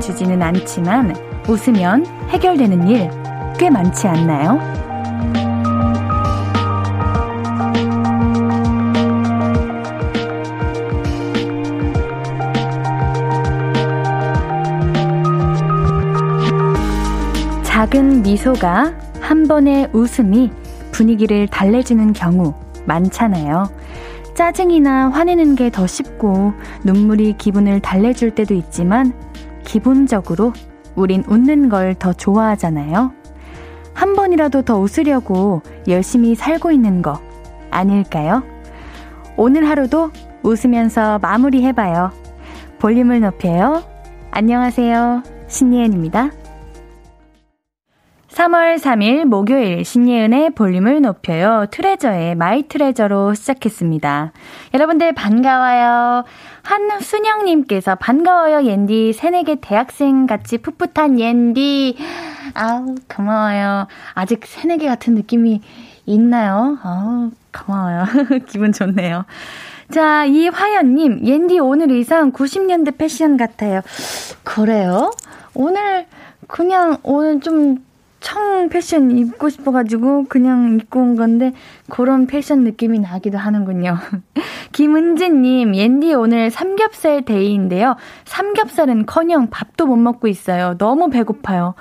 주지는 않지만 웃으면 해결되는 일 꽤 많지 않나요? 작은 미소가 한 번의 웃음이 분위기를 달래주는 경우 많잖아요. 짜증이나 화내는 게 더 쉽고 눈물이 기분을 달래줄 때도 있지만 기본적으로 우린 웃는 걸 더 좋아하잖아요. 한 번이라도 더 웃으려고 열심히 살고 있는 거 아닐까요? 오늘 하루도 웃으면서 마무리해봐요. 볼륨을 높여요. 안녕하세요. 신예은입니다. 3월 3일 목요일 신예은의 볼륨을 높여요. 트레저의 My Treasure로 시작했습니다. 여러분들 반가워요. 한순영님께서 반가워요 옌디. 새내기 대학생 같이 풋풋한 옌디. 아우 고마워요. 아직 새내기 같은 느낌이 있나요? 아우 고마워요. 기분 좋네요. 자, 이화연님, 옌디 오늘 의상 90년대 패션 같아요. 그래요? 오늘 그냥 오늘 좀 청 패션 입고 싶어가지고 그냥 입고 온 건데 그런 패션 느낌이 나기도 하는군요. 김은지님, 옌디 오늘 삼겹살 데이인데요. 삼겹살은 커녕 밥도 못 먹고 있어요. 너무 배고파요.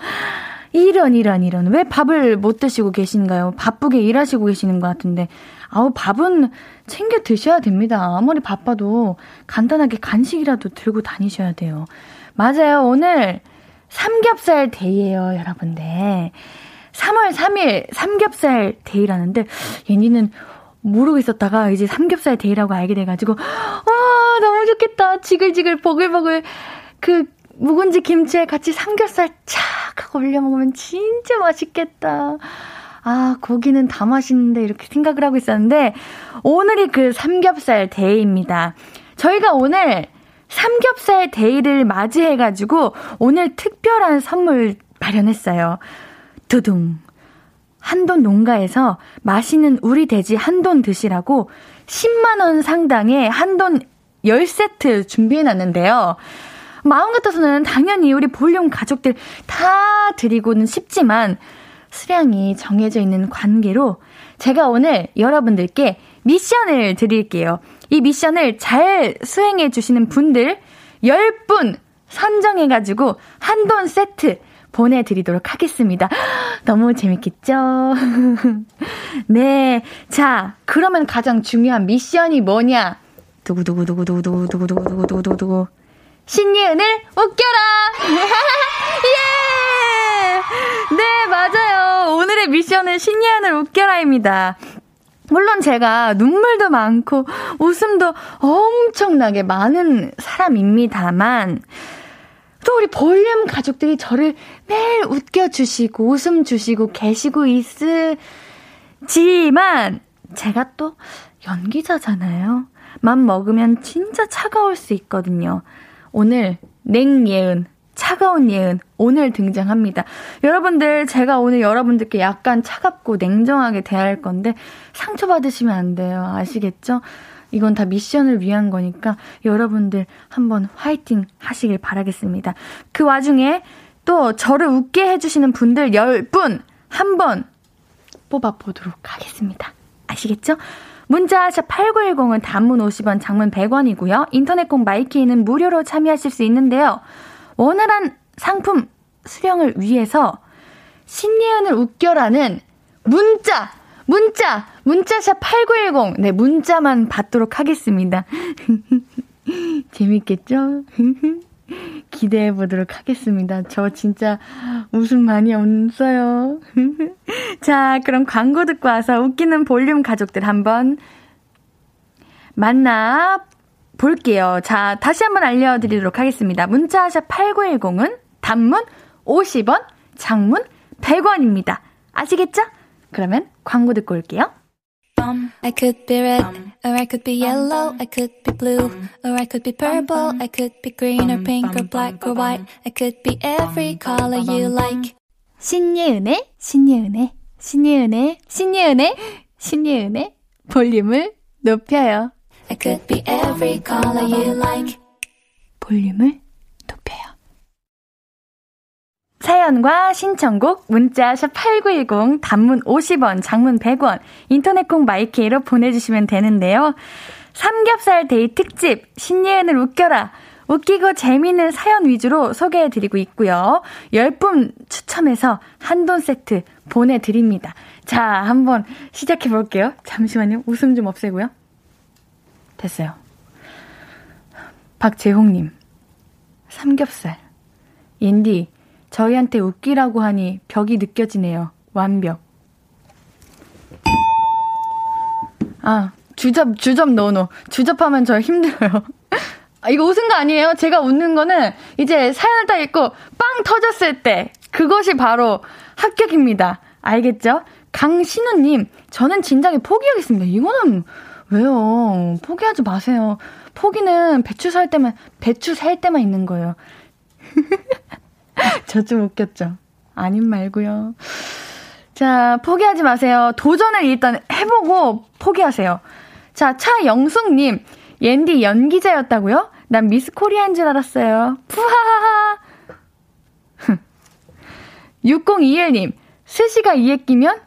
이런, 이런, 이런. 왜 밥을 못 드시고 계신가요? 바쁘게 일하시고 계시는 것 같은데. 아우, 밥은 챙겨 드셔야 됩니다. 아무리 바빠도 간단하게 간식이라도 들고 다니셔야 돼요. 맞아요. 오늘 삼겹살 데이예요, 여러분들. 3월 3일 삼겹살 데이라는데 예니는 모르고 있었다가 이제 삼겹살 데이라고 알게 돼가지고 와 너무 좋겠다 지글지글 보글보글 그 묵은지 김치에 같이 삼겹살 착 하고 올려 먹으면 진짜 맛있겠다. 아, 고기는 다 맛있는데 이렇게 생각을 하고 있었는데 오늘이 그 삼겹살 데이입니다. 저희가 오늘 삼겹살 데이를 맞이해가지고 오늘 특별한 선물 마련했어요. 두둥. 한돈 농가에서 맛있는 우리 돼지 한돈 드시라고 10만원 상당의 한돈 10세트 준비해놨는데요. 마음 같아서는 당연히 우리 볼륨 가족들 다 드리고는 싶지만 수량이 정해져 있는 관계로 제가 오늘 여러분들께 미션을 드릴게요. 이 미션을 잘 수행해 주시는 분들 10분 선정해가지고 한돈 세트 보내드리도록 하겠습니다. 너무 재밌겠죠? 네. 자, 그러면 가장 중요한 미션이 뭐냐? 두구두구두구두구두구두구두구두구두구. 신예은을 웃겨라! 예! 네, 맞아요. 오늘의 미션은 신예은을 웃겨라입니다. 물론 제가 눈물도 많고 웃음도 엄청나게 많은 사람입니다만 또 우리 볼륨 가족들이 저를 매일 웃겨주시고 웃음 주시고 계시고 있으지만 제가 또 연기자잖아요. 맘 먹으면 진짜 차가울 수 있거든요. 오늘 냉예은 차가운 예은 오늘 등장합니다. 여러분들 제가 오늘 여러분들께 약간 차갑고 냉정하게 대할 건데 상처받으시면 안 돼요. 아시겠죠? 이건 다 미션을 위한 거니까 여러분들 한번 화이팅 하시길 바라겠습니다. 그 와중에 또 저를 웃게 해주시는 분들 10분 한번 뽑아보도록 하겠습니다. 아시겠죠? 문자 샵 8910은 단문 50원, 장문 100원이고요. 인터넷 콩 마이케이는 무료로 참여하실 수 있는데요. 원활한 상품 수령을 위해서 신예은을 웃겨라는 문자, 문자, 문자샵 8910. 네, 문자만 받도록 하겠습니다. 재밌겠죠? 기대해 보도록 하겠습니다. 저 진짜 웃음 많이 없어요. 자, 그럼 광고 듣고 와서 웃기는 볼륨 가족들 한번 만나 볼게요. 자, 다시 한번 알려드리도록 하겠습니다. 문자샵 8910은 단문 50원, 장문 100원입니다. 아시겠죠? 그러면 광고 듣고 올게요. I could be red, or I could be yellow, I could be blue, or I could be purple, I could be green or pink or black or white, I could be every color you like. 신예은의, 신예은의, 신예은의, 신예은의, 신예은의 볼륨을 높여요. I could be every color you like. 볼륨을 높여요. 사연과 신청곡 문자 샵 8910 단문 50원, 장문 100원, 인터넷 콩 마이케이로 보내 주시면 되는데요. 삼겹살 데이 특집 신예은을 웃겨라. 웃기고 재미있는 사연 위주로 소개해드리고 있고요. 10분 추첨해서 한돈 세트 보내드립니다. 자, 한번 시작해볼게요. 잠시만요. 웃음 좀 없애고요. 됐어요. 박재홍님, 삼겹살. 옌디, 저희한테 웃기라고 하니 벽이 느껴지네요. 완벽. 아, 주접, 주접 노노. 주접하면 저 힘들어요. 아, 이거 웃은 거 아니에요? 제가 웃는 거는 이제 사연을 딱 읽고 빵 터졌을 때 그것이 바로 합격입니다. 알겠죠? 강신우님, 저는 진작에 포기하겠습니다. 이거는 왜요? 포기하지 마세요. 포기는 배추 살 때만, 배추 살 때만 있는 거예요. 저 좀 웃겼죠? 아님 말고요. 자, 포기하지 마세요. 도전을 일단 해보고 포기하세요. 자, 차영숙님, 옌디 연기자였다고요? 난 미스 코리아인 줄 알았어요. 푸하하하. 6021님, 스시가 이에 끼면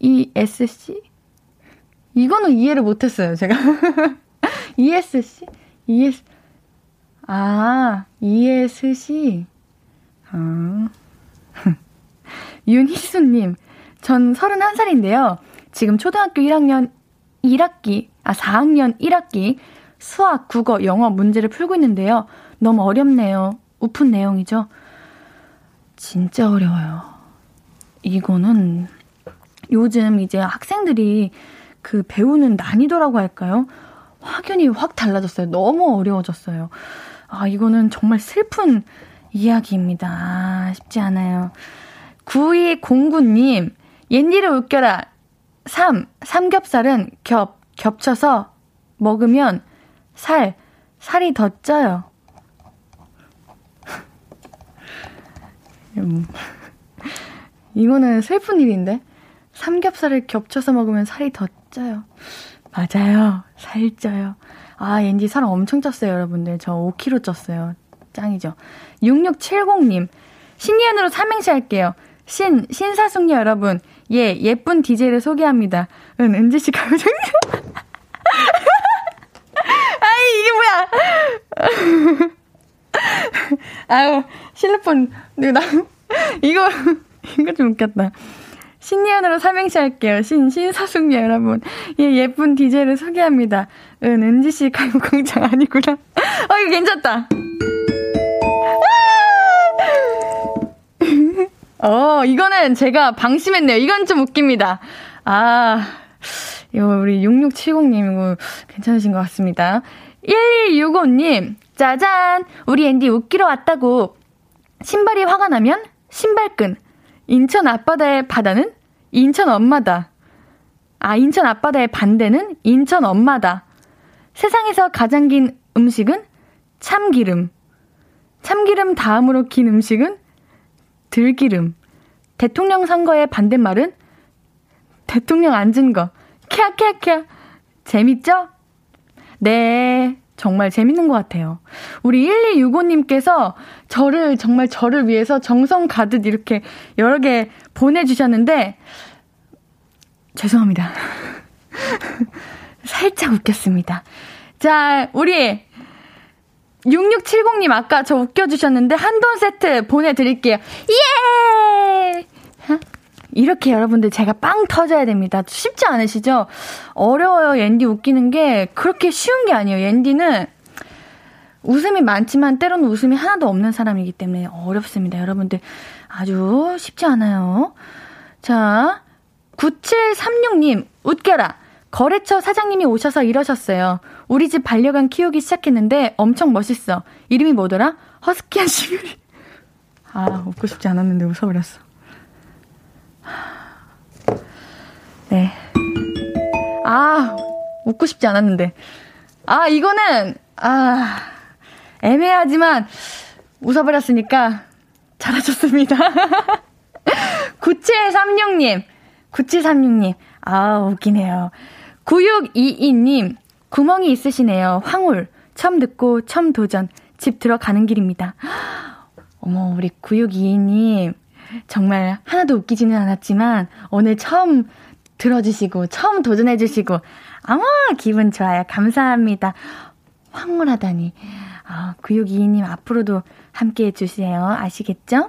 ESC? 이거는 이해를 못했어요, 제가. ESC? ES, 아, ESC? 아. 윤희수님, 전 31살인데요. 지금 초등학교 1학년 1학기, 아, 4학년 1학기 수학, 국어, 영어 문제를 풀고 있는데요. 너무 어렵네요. 우픈 내용이죠. 진짜 어려워요. 이거는 요즘 이제 학생들이 그 배우는 난이도라고 할까요? 확연히 확 달라졌어요. 너무 어려워졌어요. 아, 이거는 정말 슬픈 이야기입니다. 아, 쉽지 않아요. 9209님, 옌디를 웃겨라. 3. 삼겹살은 겹, 겹쳐서 먹으면 살, 살이 더 쪄요. 음. 이거는 슬픈 일인데? 삼겹살을 겹쳐서 먹으면 살이 더 쪄요. 맞아요. 살 쪄요. 아, 왠지 살 엄청 쪘어요, 여러분들. 저 5kg 쪘어요. 짱이죠. 6670님, 신예은으로 삼행시 할게요. 신, 신사숙녀 여러분, 예, 예쁜 DJ를 소개합니다. 은, 은지씨 가요장 아이, 이게 뭐야! 아유, 실로폰, 나, 이거, 이거 좀 웃겼다. 신예은으로 삼행시 할게요. 신, 신사숙녀 여러분. 예, 예쁜 DJ를 소개합니다. 은, 은지씨 가요광장 아니구나. 어, 이거 괜찮다. 어, 이거는 제가 방심했네요. 이건 좀 웃깁니다. 아, 이거 우리 6670님, 이거 괜찮으신 것 같습니다. 1265님, 짜잔! 우리 앤디 웃기러 왔다고. 신발이 화가 나면 신발끈. 인천 앞바다의 바다는 인천 엄마다. 아, 인천 앞바다의 반대는 인천 엄마다. 세상에서 가장 긴 음식은 참기름. 참기름 다음으로 긴 음식은 들기름. 대통령 선거의 반대말은 대통령 앉은 거. 캬캬캬. 재밌죠? 네. 정말 재밌는 것 같아요. 우리 1265님께서 저를, 정말 저를 위해서 정성 가득 이렇게 여러 개 보내주셨는데, 죄송합니다. 살짝 웃겼습니다. 자, 우리 6670님 아까 저 웃겨주셨는데 한돈 세트 보내드릴게요. 예! 이렇게 여러분들 제가 빵 터져야 됩니다. 쉽지 않으시죠? 어려워요. 옌디 웃기는 게 그렇게 쉬운 게 아니에요. 옌디는 웃음이 많지만 때로는 웃음이 하나도 없는 사람이기 때문에 어렵습니다. 여러분들 아주 쉽지 않아요. 자, 9736님, 웃겨라. 거래처 사장님이 오셔서 이러셨어요. 우리 집 반려견 키우기 시작했는데 엄청 멋있어. 이름이 뭐더라? 허스키한 시뮤리. 아, 웃고 싶지 않았는데 웃어버렸어. 네. 아, 웃고 싶지 않았는데. 아, 이거는, 아, 애매하지만 웃어버렸으니까 잘하셨습니다. 9736님, 9736님, 아, 웃기네요. 9622님, 구멍이 있으시네요. 황홀. 처음 듣고 처음 도전. 집 들어가는 길입니다. 어머, 우리 9622님, 정말 하나도 웃기지는 않았지만, 오늘 처음 들어주시고, 처음 도전해주시고, 아마 기분 좋아요. 감사합니다. 황홀하다니. 아, 9622님 앞으로도 함께 해주세요. 아시겠죠?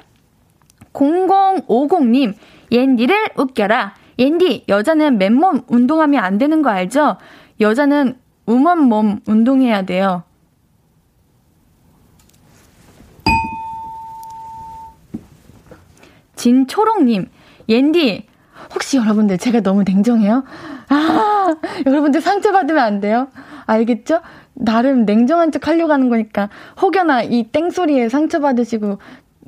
0050님, 옌디를 웃겨라. 옌디, 여자는 맨몸 운동하면 안 되는 거 알죠? 여자는 우먼 몸 운동해야 돼요. 진초롱님, 옌디, 혹시 여러분들 제가 너무 냉정해요? 아, 여러분들 상처받으면 안 돼요? 알겠죠? 나름 냉정한 척 하려고 하는 거니까 혹여나 이 땡소리에 상처받으시고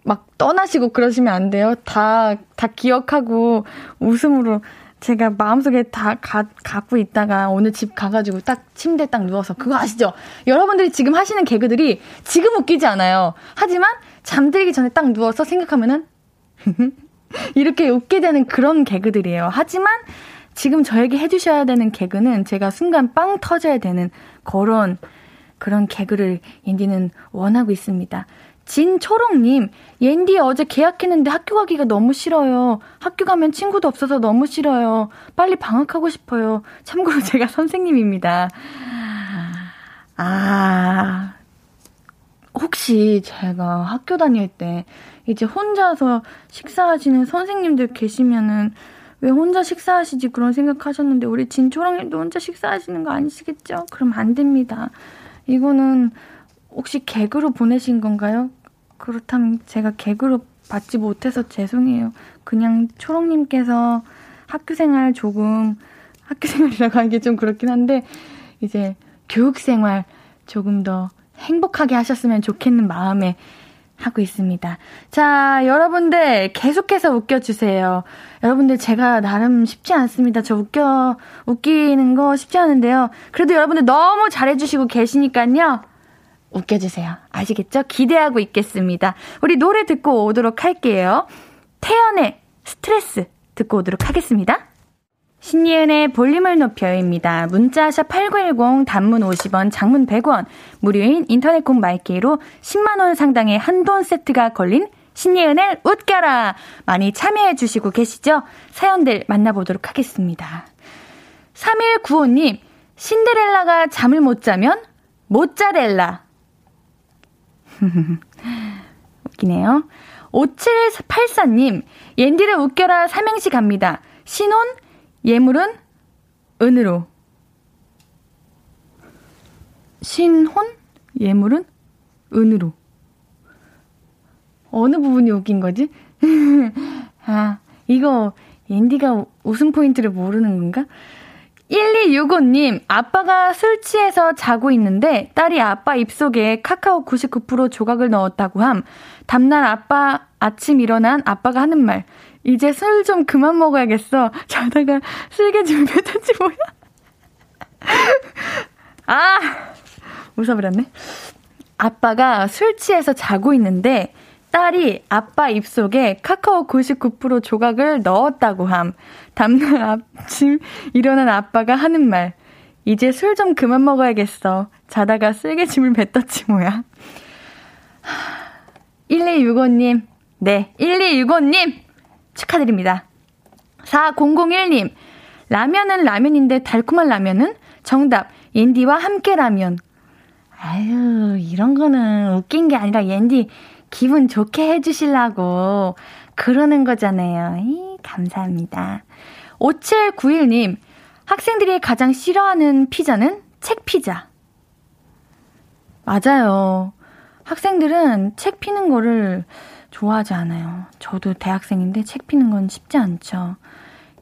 막 떠나시고 그러시면 안 돼요. 다, 다 기억하고 웃음으로 제가 마음속에 다 가, 갖고 있다가 오늘 집 가가지고 딱 침대에 딱 누워서 그거 아시죠? 여러분들이 지금 하시는 개그들이 지금 웃기지 않아요. 하지만 잠들기 전에 딱 누워서 생각하면은 이렇게 웃게 되는 그런 개그들이에요. 하지만 지금 저에게 해주셔야 되는 개그는 제가 순간 빵 터져야 되는 그런, 그런 개그를 옌디는 원하고 있습니다. 진초롱님, 옌디 어제 계약했는데 학교 가기가 너무 싫어요. 학교 가면 친구도 없어서 너무 싫어요. 빨리 방학하고 싶어요. 참고로 제가 선생님입니다. 아, 혹시 제가 학교 다닐 때 이제 혼자서 식사하시는 선생님들 계시면은 왜 혼자 식사하시지 그런 생각하셨는데 우리 진초롱님도 혼자 식사하시는 거 아니시겠죠? 그럼 안 됩니다. 이거는 혹시 개그로 보내신 건가요? 그렇다면 제가 개그로 받지 못해서 죄송해요. 그냥 초롱님께서 학교 생활 조금 학교 생활이라고 하기 좀 그렇긴 한데 이제 교육 생활 조금 더 행복하게 하셨으면 좋겠는 마음에 하고 있습니다. 자, 여러분들 계속해서 웃겨주세요. 여러분들 제가 나름 쉽지 않습니다. 저 웃겨, 웃기는 거 쉽지 않은데요. 그래도 여러분들 너무 잘해주시고 계시니까요. 웃겨주세요. 아시겠죠? 기대하고 있겠습니다. 우리 노래 듣고 오도록 할게요. 태연의 스트레스 듣고 오도록 하겠습니다. 신예은의 볼륨을 높여입니다. 문자샵 8910 단문 50원, 장문 100원, 무료인 인터넷 콩 마이케이로 10만원 상당의 한돈 세트가 걸린 신예은을 웃겨라! 많이 참여해 주시고 계시죠? 사연들 만나보도록 하겠습니다. 3195님, 신데렐라가 잠을 못 자면 모짜렐라. 웃기네요. 5784님, 옌디를 웃겨라 삼행시 갑니다. 신혼, 예물은 은으로. 신혼, 예물은 은으로. 어느 부분이 웃긴 거지? 아, 이거 옌디가 웃음 포인트를 모르는 건가? 1265님, 아빠가 술 취해서 자고 있는데 딸이 아빠 입속에 카카오 99% 조각을 넣었다고 함. 다음날 아빠 아침 일어난 아빠가 하는 말. 이제 술 좀 그만 먹어야겠어. 자다가 술개좀 뱉었지 뭐야. 아! 웃어버렸네. 아빠가 술 취해서 자고 있는데 딸이 아빠 입속에 카카오 99% 조각을 넣었다고 함. 다음날 아침 일어난 아빠가 하는 말. 이제 술 좀 그만 먹어야겠어. 자다가 쓸개짐을 뱉었지 뭐야. 1265님. 네, 1265님. 축하드립니다. 4001님. 라면은 라면인데 달콤한 라면은? 정답. 옌디와 함께 라면. 아유, 이런 거는 웃긴 게 아니라 옌디 기분 좋게 해주실라고 그러는 거잖아요. 이, 감사합니다. 5791님, 학생들이 가장 싫어하는 피자는 책 피자. 맞아요. 학생들은 책 피는 거를 좋아하지 않아요. 저도 대학생인데 책 피는 건 쉽지 않죠.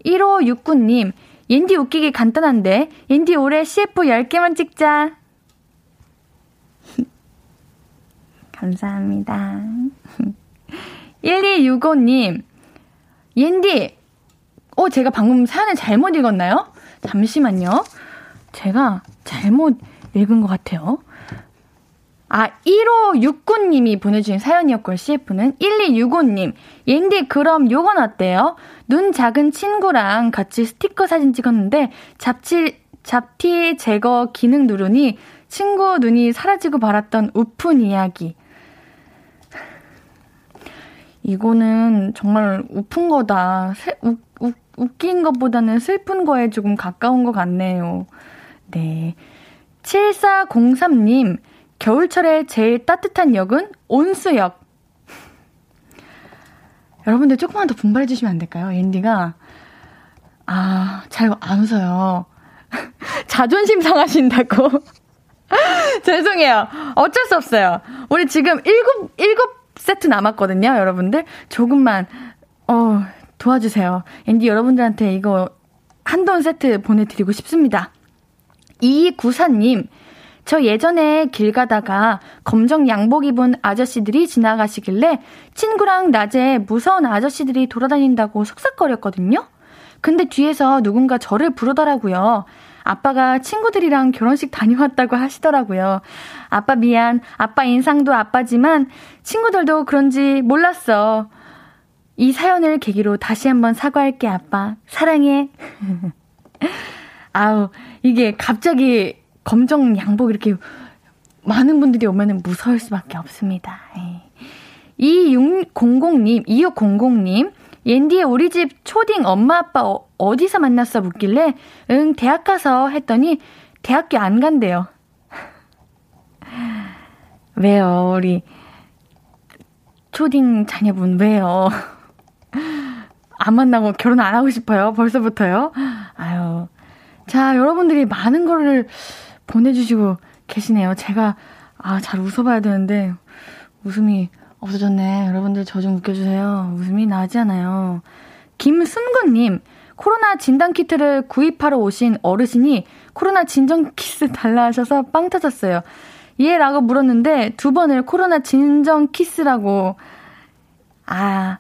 1569님, 옌디 웃기기 간단한데, 옌디 올해 CF 10개만 찍자. 감사합니다. 1265님, 옌디, 어, 제가 방금 사연을 잘못 읽었나요? 잠시만요. 제가 잘못 읽은 것 같아요. 아, 1569님이 보내주신 사연이었고요, CF는. 1265님, 옌디, 그럼 요건 어때요? 눈 작은 친구랑 같이 스티커 사진 찍었는데, 잡지, 잡티 제거 기능 누르니 친구 눈이 사라지고 말았던 우픈 이야기. 이거는 정말 우픈 거다. 웃, 웃, 웃긴 것보다는 슬픈 거에 조금 가까운 것 같네요. 네. 7403님, 겨울철에 제일 따뜻한 역은 온수역. 여러분들 조금만 더 분발해 주시면 안 될까요? 앤디가 아, 잘 안 웃어요. 자존심 상하신다고. 죄송해요. 어쩔 수 없어요. 우리 지금 일곱, 일곱 세트 남았거든요, 여러분들. 조금만, 어, 도와주세요. 앤디 여러분들한테 이거 한돈 세트 보내드리고 싶습니다. 이구사님, 저 예전에 길 가다가 검정 양복 입은 아저씨들이 지나가시길래 친구랑 낮에 무서운 아저씨들이 돌아다닌다고 속삭거렸거든요? 근데 뒤에서 누군가 저를 부르더라고요. 아빠가 친구들이랑 결혼식 다녀왔다고 하시더라고요. 아빠 미안. 아빠 인상도 아빠지만 친구들도 그런지 몰랐어. 이 사연을 계기로 다시 한번 사과할게, 아빠. 사랑해. 아우, 이게 갑자기 검정 양복 이렇게 많은 분들이 오면은 무서울 수밖에 없습니다. 2600님, 2600님, 옌디의 우리 집 초딩 엄마 아빠 어, 디서 만났어 묻길래 응 대학 가서 했더니 대학교 안 간대요. 왜요 우리 초딩 자녀분 왜요? 안 만나고 결혼 안 하고 싶어요 벌써부터요? 아유 자 여러분들이 많은 거를 보내주시고 계시네요. 제가 아 잘 웃어봐야 되는데 웃음이 없어졌네. 여러분들 저 좀 웃겨주세요. 웃음이 나지 않아요. 김순건님, 코로나 진단 키트를 구입하러 오신 어르신이 코로나 진정 키스 달라 하셔서 빵 터졌어요. 예, 라고 물었는데 두 번을 코로나 진정 키스라고. 아,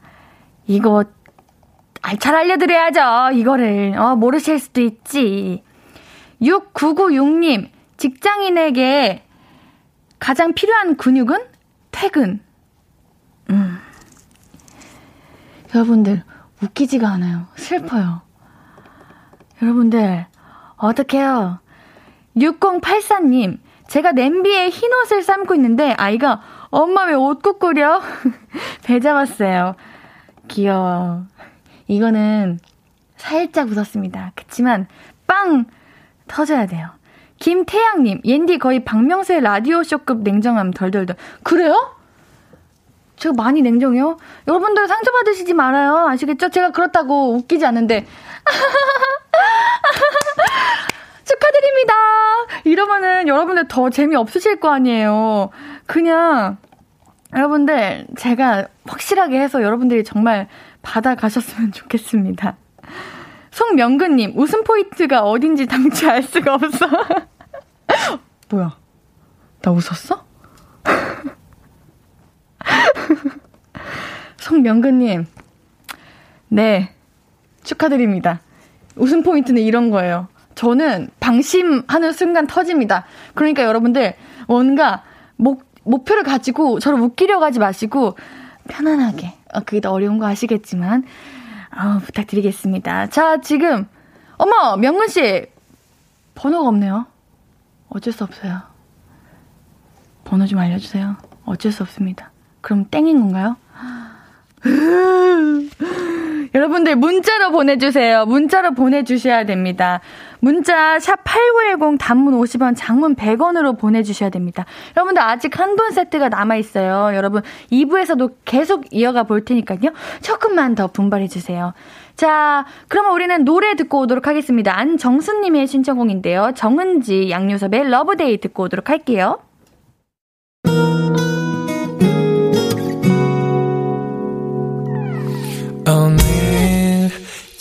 이거, 아, 잘 알려드려야죠. 이거를. 어, 모르실 수도 있지. 6996님, 직장인에게 가장 필요한 근육은 퇴근. 음. 여러분들, 웃기지가 않아요. 슬퍼요. 여러분들, 어떡해요? 6084님, 제가 냄비에 흰 옷을 삶고 있는데 아이가 엄마 왜 옷국 끓여? 배 잡았어요. 귀여워. 이거는 살짝 웃었습니다. 그치만 빵 터져야 돼요. 김태양님, 옌디 거의 박명수의 라디오쇼급 냉정함 덜덜덜. 그래요? 제가 많이 냉정해요? 여러분들 상처받으시지 말아요. 아시겠죠? 제가 그렇다고 웃기지 않는데. 축하드립니다. 이러면은 여러분들 더 재미없으실 거 아니에요. 그냥, 여러분들, 제가 확실하게 해서 여러분들이 정말 받아가셨으면 좋겠습니다. 송명근님, 웃음 포인트가 어딘지 당최 알 수가 없어. 뭐야? 나 웃었어? 송명근님, 네, 축하드립니다. 웃음 포인트는 이런 거예요. 저는 방심하는 순간 터집니다. 그러니까 여러분들, 뭔가 목, 목표를 가지고 저를 웃기려 가지 마시고, 편안하게, 어, 그게 더 어려운 거 아시겠지만, 어, 부탁드리겠습니다. 자, 지금, 어머, 명근 씨, 번호가 없네요. 어쩔 수 없어요. 번호 좀 알려주세요. 어쩔 수 없습니다. 그럼 땡인 건가요? 여러분들 문자로 보내주세요. 문자로 보내주셔야 됩니다. 문자 샵 8910 단문 50원 장문 100원으로 보내주셔야 됩니다. 여러분들 아직 한돈 세트가 남아있어요. 여러분 2부에서도 계속 이어가 볼 테니까요. 조금만 더 분발해주세요. 자, 그러면 우리는 노래 듣고 오도록 하겠습니다. 안정수님의 신청곡인데요. 정은지 양요섭의 Love Day 듣고 오도록 할게요.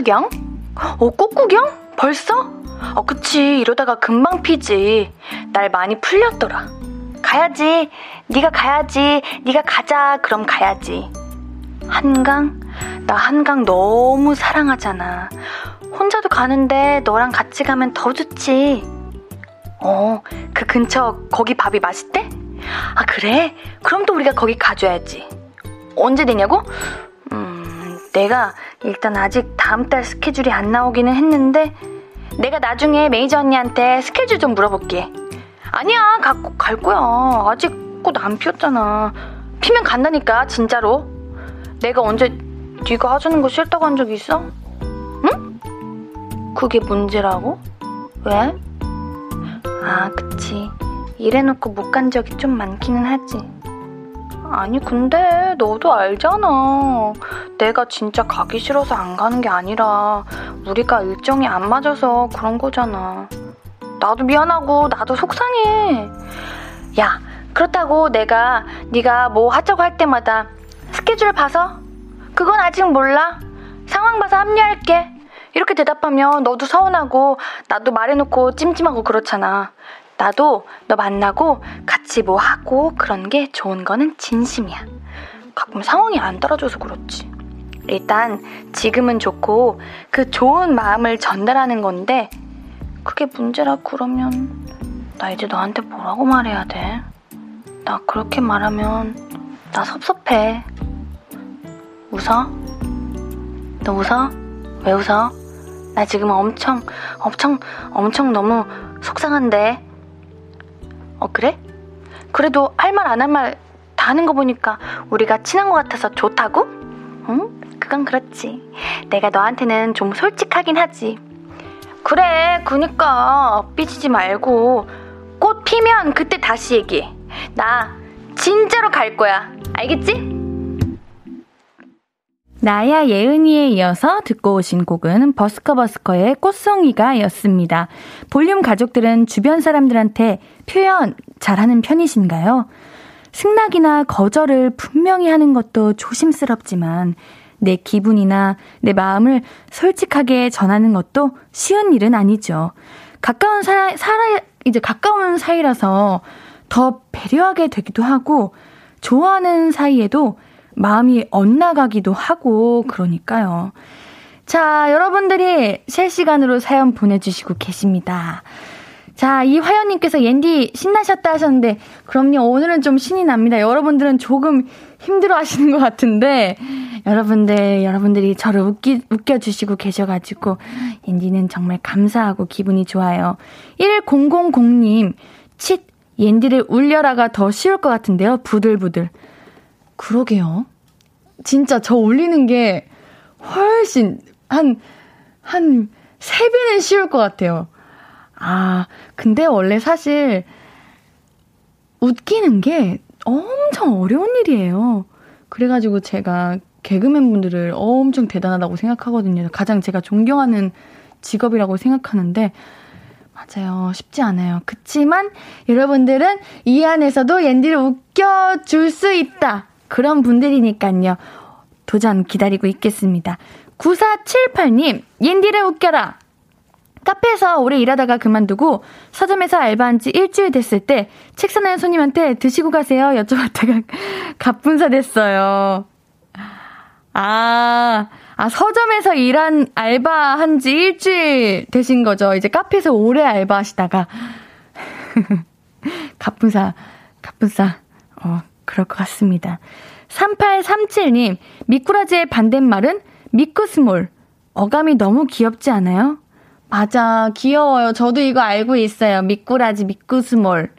꽃구경? 어, 꽃구경? 벌써? 어, 그치. 이러다가 금방 피지. 날 많이 풀렸더라. 가야지. 네가 가야지. 네가 가자. 그럼 가야지. 한강? 나 한강 너무 사랑하잖아. 혼자도 가는데 너랑 같이 가면 더 좋지. 어, 그 근처 거기 밥이 맛있대? 아, 그래? 그럼 또 우리가 거기 가줘야지. 언제 되냐고? 음, 내가 일단 아직 다음 달 스케줄이 안 나오기는 했는데, 내가 나중에 매니저 언니한테 스케줄 좀 물어볼게. 아니야, 가, 갈 거야. 아직 꽃 안 피었잖아. 피면 간다니까, 진짜로. 내가 언제 네가 하자는 거 싫다고 한 적 있어? 응? 그게 문제라고? 왜? 아, 그치. 이래놓고 못 간 적이 좀 많기는 하지. 아니, 근데 너도 알잖아. 내가 진짜 가기 싫어서 안 가는 게 아니라 우리가 일정이 안 맞아서 그런 거잖아. 나도 미안하고 나도 속상해. 야, 그렇다고 내가 네가 뭐 하자고 할 때마다 스케줄 봐서 그건 아직 몰라. 상황 봐서 합류할게. 이렇게 대답하면 너도 서운하고 나도 말해놓고 찜찜하고 그렇잖아. 나도 너 만나고 같이 뭐 하고 그런 게 좋은 거는 진심이야. 가끔 상황이 안 따라줘서 그렇지. 일단 지금은 좋고 그 좋은 마음을 전달하는 건데 그게 문제라 그러면 나 이제 너한테 뭐라고 말해야 돼? 나 그렇게 말하면 나 섭섭해. 웃어? 너 웃어? 왜 웃어? 나 지금 엄청, 엄청, 엄청 너무 속상한데. 어, 그래? 그래도 할 말 안 할 말 다 하는 거 보니까 우리가 친한 것 같아서 좋다고? 응? 그건 그렇지. 내가 너한테는 좀 솔직하긴 하지. 그래, 그니까 삐지지 말고 꽃 피면 그때 다시 얘기해. 나 진짜로 갈 거야. 알겠지? 나야 예은이에 이어서 듣고 오신 곡은 버스커버스커의 꽃송이가 였습니다. 볼륨 가족들은 주변 사람들한테 표현 잘하는 편이신가요? 승낙이나 거절을 분명히 하는 것도 조심스럽지만 내 기분이나 내 마음을 솔직하게 전하는 것도 쉬운 일은 아니죠. 가까운 사, 사이, 이제 가까운 사이라서 더 배려하게 되기도 하고, 좋아하는 사이에도 마음이 엇나가기도 하고, 그러니까요. 자, 여러분들이 실시간으로 사연 보내주시고 계십니다. 자, 이화연님께서 옌디 신나셨다 하셨는데, 그럼요, 오늘은 좀 신이 납니다. 여러분들은 조금 힘들어 하시는 것 같은데, 여러분들, 여러분들이 저를 웃기, 웃겨주시고 계셔가지고, 옌디는 정말 감사하고 기분이 좋아요. 1000님, 칫, 옌디를 울려라가 더 쉬울 것 같은데요, 부들부들. 그러게요. 진짜 저 울리는 게 훨씬, 한, 한, 3배는 쉬울 것 같아요. 아, 근데 원래 사실 웃기는 게 엄청 어려운 일이에요. 그래가지고 제가 개그맨 분들을 엄청 대단하다고 생각하거든요. 가장 제가 존경하는 직업이라고 생각하는데, 맞아요. 쉽지 않아요. 그치만 여러분들은 이 안에서도 옌디를 웃겨줄 수 있다. 그런 분들이니까요. 도전 기다리고 있겠습니다. 9478님, 옌디를 웃겨라. 카페에서 오래 일하다가 그만두고 서점에서 알바한 지 일주일 됐을 때 책 사는 손님한테 드시고 가세요 여쭤봤다가 갑분사 됐어요. 아, 아, 서점에서 일한 알바한 지 일주일 되신 거죠. 이제 카페에서 오래 알바하시다가. 갑분사, 갑분사. 어, 그럴 것 같습니다. 3837님, 미꾸라지의 반대말은 미꾸스몰. 어감이 너무 귀엽지 않아요? 맞아. 귀여워요. 저도 이거 알고 있어요. 미꾸라지, 미꾸스몰.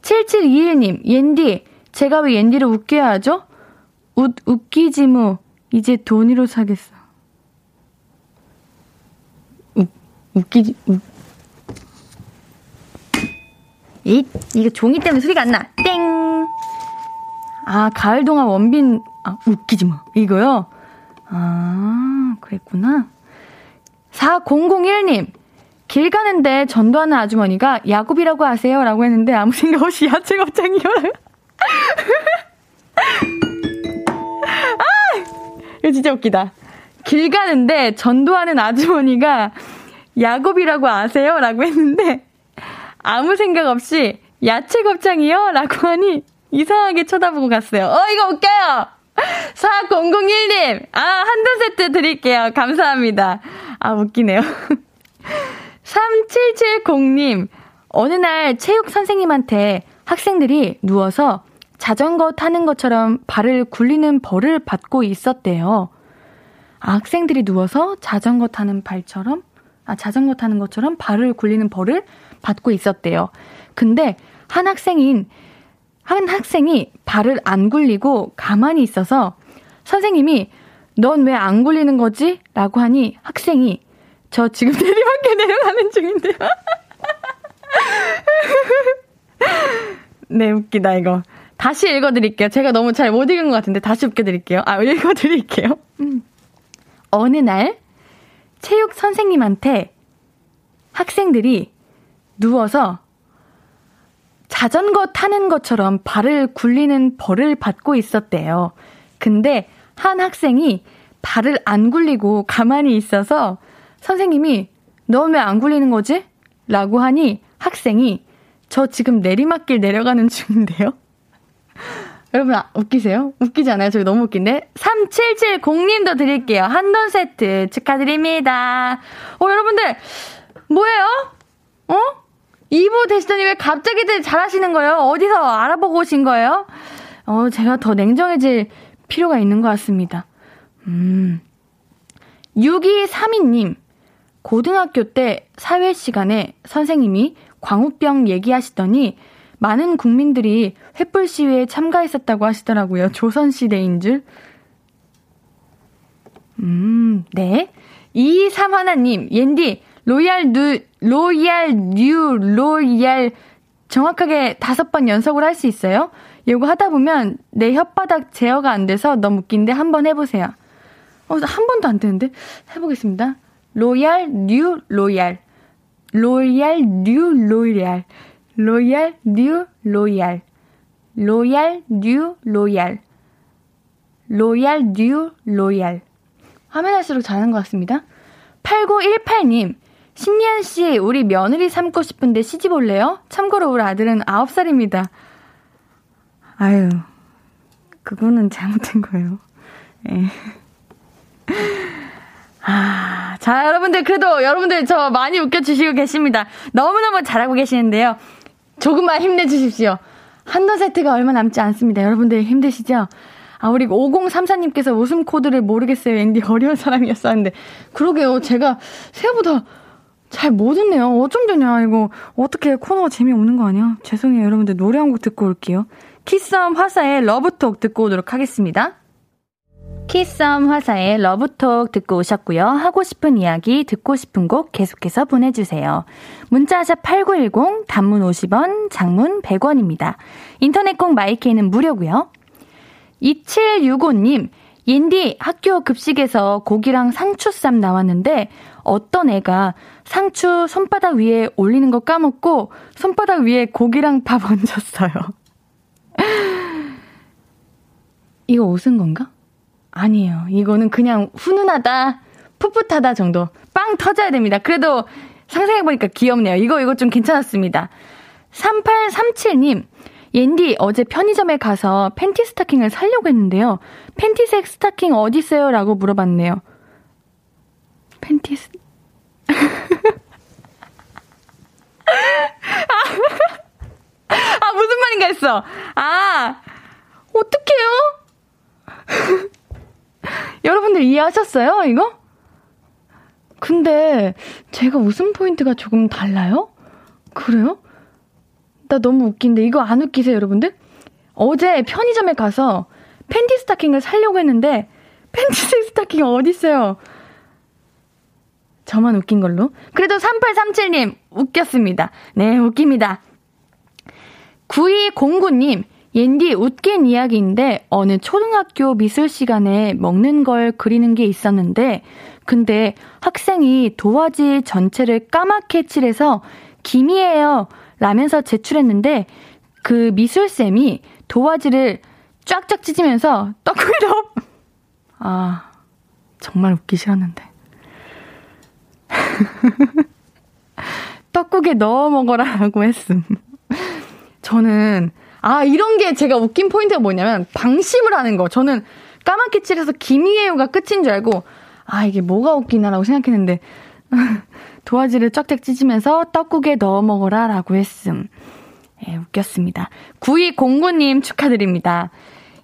7721님, 옌디. 제가 왜 옌디를 웃겨야 하죠? 웃, 웃기지무. 이제 돈으로 사겠어. 웃, 웃기지, 웃. 이, 이거 종이 때문에 소리가 안 나. 땡! 아, 가을 동안 원빈, 아, 웃기지 마. 이거요? 아, 그랬구나. 4001님, 길 가는데 전도하는 아주머니가 야곱이라고 아세요? 라고 했는데 아무 생각 없이 야채 곱창이요. 아! 이거 진짜 웃기다. 길 가는데 전도하는 아주머니가 야곱이라고 아세요? 라고 했는데 아무 생각 없이 야채 곱창이요? 라고 하니 이상하게 쳐다보고 갔어요. 어, 이거 웃겨요! 4001님, 아, 한돈 세트 드릴게요. 감사합니다. 아, 웃기네요. 3770님, 어느 날 체육 선생님한테 학생들이 누워서 자전거 타는 것처럼 발을 굴리는 벌을 받고 있었대요. 아, 학생들이 누워서 자전거 타는 발처럼, 아, 자전거 타는 것처럼 발을 굴리는 벌을 받고 있었대요. 근데 한 학생인, 한 학생이 발을 안 굴리고 가만히 있어서 선생님이 넌 왜 안 굴리는 거지? 라고 하니 학생이 저 지금 내리막길 내려가는 중인데요. 네, 웃기다, 이거. 다시 읽어드릴게요. 제가 너무 잘 못 읽은 것 같은데 다시 웃겨드릴게요. 아, 읽어드릴게요. 음. 어느 날, 체육 선생님한테 학생들이 누워서 자전거 타는 것처럼 발을 굴리는 벌을 받고 있었대요. 근데 한 학생이 발을 안 굴리고 가만히 있어서 선생님이 넌 왜 안 굴리는 거지? 라고 하니 학생이 저 지금 내리막길 내려가는 중인데요. 여러분 아, 웃기세요? 웃기지 않아요? 저기 너무 웃긴데? 3770님도 드릴게요. 한돈 세트 축하드립니다. 어 여러분들 뭐예요? 어? 2부 되시더니 왜 갑자기들 잘하시는 거예요? 어디서 알아보고 오신 거예요? 어 제가 더 냉정해질 필요가 있는 것 같습니다. 음. 6232님, 고등학교 때 사회 시간에 선생님이 광우병 얘기하시더니 많은 국민들이 횃불 시위에 참가했었다고 하시더라고요. 조선시대인 줄. 음, 네. 23하나님, 옌디, royal 누, royal new, royal, 정확하게 다섯 번 연속으로 할수 있어요? 이거 하다 보면 내 혓바닥 제어가 안 돼서 너무 웃긴데 한번 해보세요. 어, 한 번도 안 되는데? 해보겠습니다. Royal, new, royal. Royal, new, royal. Royal, new, royal. Royal, new, royal. Royal, new, royal. 하면 할수록 잘하는 것 같습니다. 8918님, 신예은 씨, 우리 며느리 삼고 싶은데 시집 올래요? 참고로 우리 아들은 9살입니다. 아유, 그거는 잘못된 거예요. 예. 아, 자, 여러분들, 그래도 여러분들 저 많이 웃겨주시고 계십니다. 너무너무 잘하고 계시는데요. 조금만 힘내주십시오. 한돈 세트가 얼마 남지 않습니다. 여러분들 힘드시죠? 아, 우리 5034님께서 웃음 코드를 모르겠어요. 앤디 어려운 사람이었었는데. 그러게요. 제가 생각보다 잘 못 웃네요. 어쩜 되냐, 이거. 어떻게 코너가 재미없는 거 아니야? 죄송해요. 여러분들 노래 한 곡 듣고 올게요. 키썸 화사의 Love Talk 듣고 오도록 하겠습니다. 키썸 화사의 Love Talk 듣고 오셨고요. 하고 싶은 이야기, 듣고 싶은 곡 계속해서 보내주세요. 문자샵 8910, 단문 50원, 장문 100원입니다. 인터넷 콩 마이케이는 무료고요. 2765님, 옌디 학교 급식에서 고기랑 상추쌈 나왔는데 어떤 애가 상추 손바닥 위에 올리는 거 까먹고 손바닥 위에 고기랑 밥 얹었어요. 이거 웃은 건가? 아니에요. 이거는 그냥 훈훈하다, 풋풋하다 정도. 빵 터져야 됩니다. 그래도 상상해보니까 귀엽네요. 이거, 이거 좀 괜찮았습니다. 3837님, 옌디 어제 편의점에 가서 팬티 스타킹을 사려고 했는데요. 팬티색 스타킹 어디 있어요? 라고 물어봤네요. 팬티 스... 아, 무슨 말인가 했어. 아, 어떡해요? 여러분들 이해하셨어요, 이거? 근데 제가 웃음 포인트가 조금 달라요? 그래요? 나 너무 웃긴데 이거 안 웃기세요, 여러분들? 어제 편의점에 가서 팬티 스타킹을 사려고 했는데 팬티 스타킹 어딨어요? 저만 웃긴 걸로? 그래도 3837님 웃겼습니다. 네, 웃깁니다. 9209님 옌디 웃긴 이야기인데 어느 초등학교 미술 시간에 먹는 걸 그리는 게 있었는데 근데 학생이 도화지 전체를 까맣게 칠해서 김이에요 라면서 제출했는데 그 미술쌤이 도화지를 쫙쫙 찢으면서 떡구이로 아 정말 웃기 싫었는데 떡국에 넣어 먹어라라고 했음. 저는 아 이런 게 제가 웃긴 포인트가 뭐냐면 방심을 하는 거. 저는 까맣게 칠해서 김이에요가 끝인 줄 알고 아 이게 뭐가 웃기나라고 생각했는데 도화지를 쫙쫙 찢으면서 떡국에 넣어 먹어라라고 했음. 예, 웃겼습니다. 9209님 축하드립니다.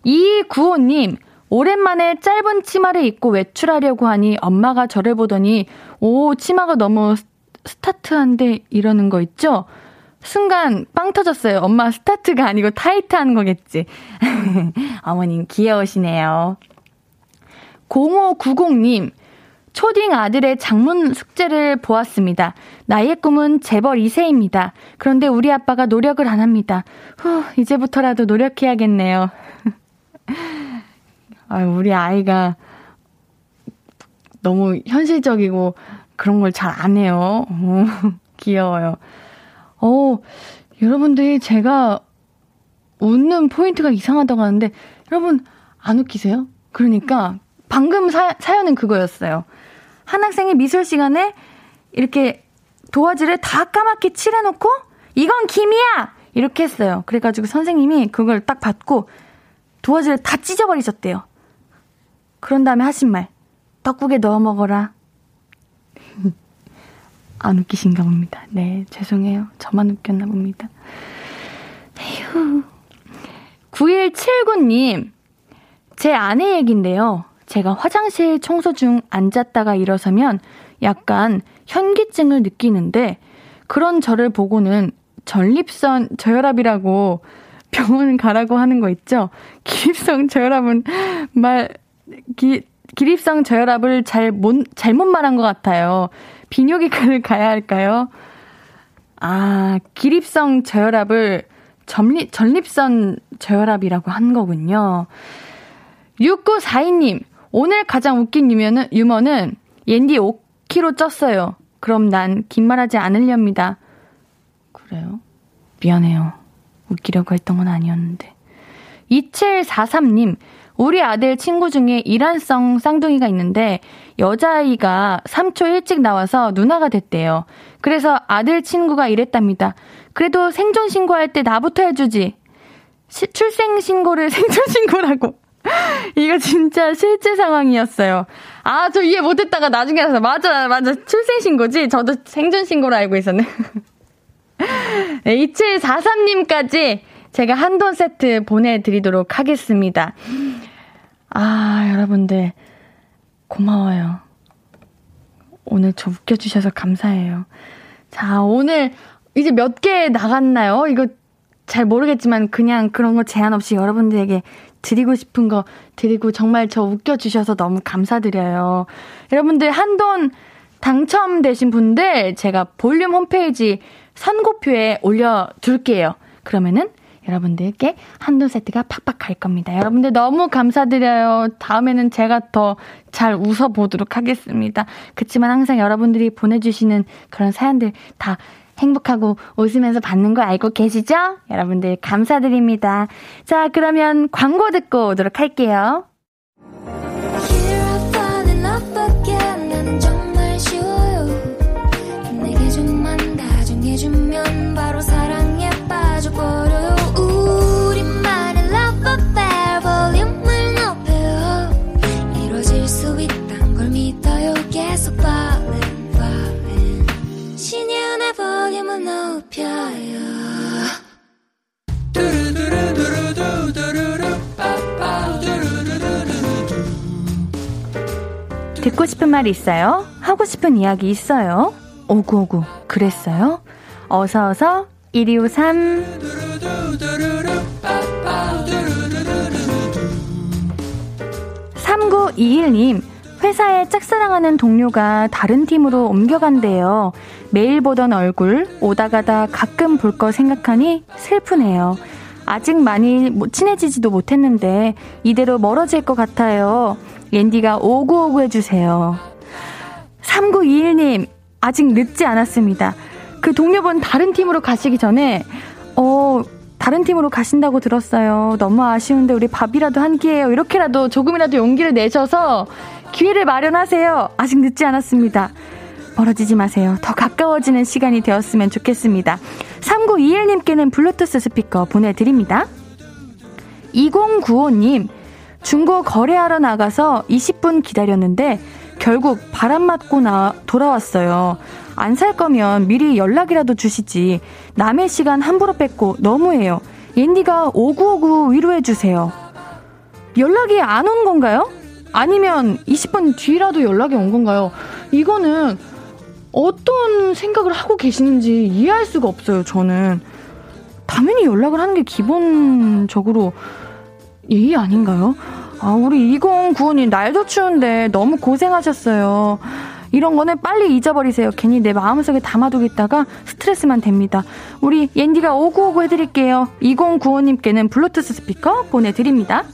2295님, 오랜만에 짧은 치마를 입고 외출하려고 하니 엄마가 저를 보더니, 오, 치마가 너무 스타트한데 이러는 거 있죠? 순간 빵 터졌어요. 엄마 스타트가 아니고 타이트한 거겠지. 어머님 귀여우시네요. 0590님, 초딩 아들의 장문 숙제를 보았습니다. 나이의 꿈은 재벌 2세입니다. 그런데 우리 아빠가 노력을 안 합니다. 후, 이제부터라도 노력해야겠네요. 아, 우리 아이가 너무 현실적이고 그런 걸 잘 안 해요. 어, 귀여워요. 어, 여러분들이 제가 웃는 포인트가 이상하다고 하는데, 여러분, 안 웃기세요? 그러니까, 방금 사, 사연은 그거였어요. 한 학생이 미술 시간에 이렇게 도화지를 다 까맣게 칠해놓고, 이건 김이야! 이렇게 했어요. 그래가지고 선생님이 그걸 딱 받고, 도화지를 다 찢어버리셨대요. 그런 다음에 하신 말, 떡국에 넣어 먹어라. 안 웃기신가 봅니다. 네, 죄송해요. 저만 웃겼나 봅니다. 에휴. 9179님, 제 아내 얘긴데요. 제가 화장실 청소 중 앉았다가 일어서면 약간 현기증을 느끼는데 그런 저를 보고는 전립선 저혈압이라고 병원 가라고 하는 거 있죠? 기립성 저혈압은 말, 기, 기립성 저혈압을 잘 못, 잘못 말한 것 같아요. 비뇨기과를 가야 할까요? 아, 기립성 저혈압을 전립, 전립선 저혈압이라고 한 거군요. 6942님, 오늘 가장 웃긴 유머는, 유머는 옌디 5kg 쪘어요. 그럼 난 긴 말하지 않으렵니다. 그래요? 미안해요. 웃기려고 했던 건 아니었는데. 2743님, 우리 아들 친구 중에 이란성 쌍둥이가 있는데 여자아이가 3초 일찍 나와서 누나가 됐대요. 그래서 아들 친구가 이랬답니다. 그래도 생존 신고할 때 나부터 해주지. 시, 출생 신고를 생존 신고라고. 이거 진짜 실제 상황이었어요. 아, 저 이해 못했다가 나중에 알아서 맞아, 맞아. 출생 신고지? 저도 생존 신고로 알고 있었네. 네, 2743님까지 제가 한돈 세트 보내드리도록 하겠습니다. 아, 여러분들, 고마워요. 오늘 저 웃겨주셔서 감사해요. 자, 오늘 이제 몇 개 나갔나요? 이거 잘 모르겠지만 그냥 그런 거 제한 없이 여러분들에게 드리고 싶은 거 드리고 정말 저 웃겨주셔서 너무 감사드려요. 여러분들 한돈 당첨되신 분들 제가 볼륨 홈페이지 선고표에 올려둘게요. 그러면은 여러분들께 한돈 세트가 팍팍 갈 겁니다. 여러분들 너무 감사드려요. 다음에는 제가 더 잘 웃어보도록 하겠습니다. 그치만 항상 여러분들이 보내주시는 그런 사연들 다 행복하고 웃으면서 받는 거 알고 계시죠? 여러분들 감사드립니다. 자, 그러면 광고 듣고 오도록 할게요. 듣고 싶은 말 있어요? 하고 싶은 이야기 있어요? 오구오구 그랬어요? 어서어서 1253 3921님 회사에 짝사랑하는 동료가 다른 팀으로 옮겨간대요. 매일 보던 얼굴 오다 가다 가끔 볼 거 생각하니 슬프네요. 아직 많이 친해지지도 못했는데 이대로 멀어질 것 같아요. 옌디가 오구오구 해주세요. 3921님, 아직 늦지 않았습니다. 그 동료분 다른 팀으로 가시기 전에, 어, 다른 팀으로 가신다고 들었어요. 너무 아쉬운데 우리 밥이라도 한 끼예요. 이렇게라도 조금이라도 용기를 내셔서 기회를 마련하세요. 아직 늦지 않았습니다. 멀어지지 마세요. 더 가까워지는 시간이 되었으면 좋겠습니다. 3921님께는 블루투스 스피커 보내드립니다. 2095님, 중고 거래하러 나가서 20분 기다렸는데 결국 바람 맞고 나 돌아왔어요. 안 살 거면 미리 연락이라도 주시지. 남의 시간 함부로 뺏고 너무해요. 옌디가 오구오구 위로해주세요. 연락이 안 온 건가요? 아니면 20분 뒤라도 연락이 온 건가요? 이거는 어떤 생각을 하고 계시는지 이해할 수가 없어요, 저는. 당연히 연락을 하는 게 기본적으로 예의 아닌가요? 아, 우리 2095님, 날도 추운데 너무 고생하셨어요. 이런 거는 빨리 잊어버리세요. 괜히 내 마음속에 담아두겠다가 스트레스만 됩니다. 우리 옌디가 오구오구 해드릴게요. 2095님께는 블루투스 스피커 보내드립니다.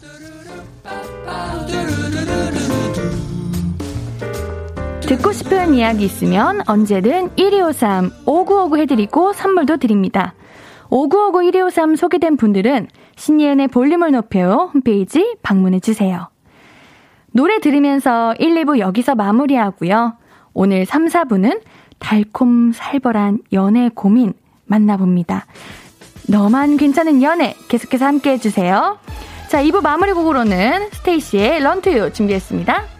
듣고 싶은 이야기 있으면 언제든 1253 5959 해드리고 선물도 드립니다. 5959 1253 소개된 분들은 신예은의 볼륨을 높여요 홈페이지 방문해주세요. 노래 들으면서 1, 2부 여기서 마무리하고요. 오늘 3, 4부는 달콤 살벌한 연애 고민 만나봅니다. 너만 괜찮은 연애 계속해서 함께 해주세요. 자, 2부 마무리 곡으로는 스테이시의 런투유 준비했습니다.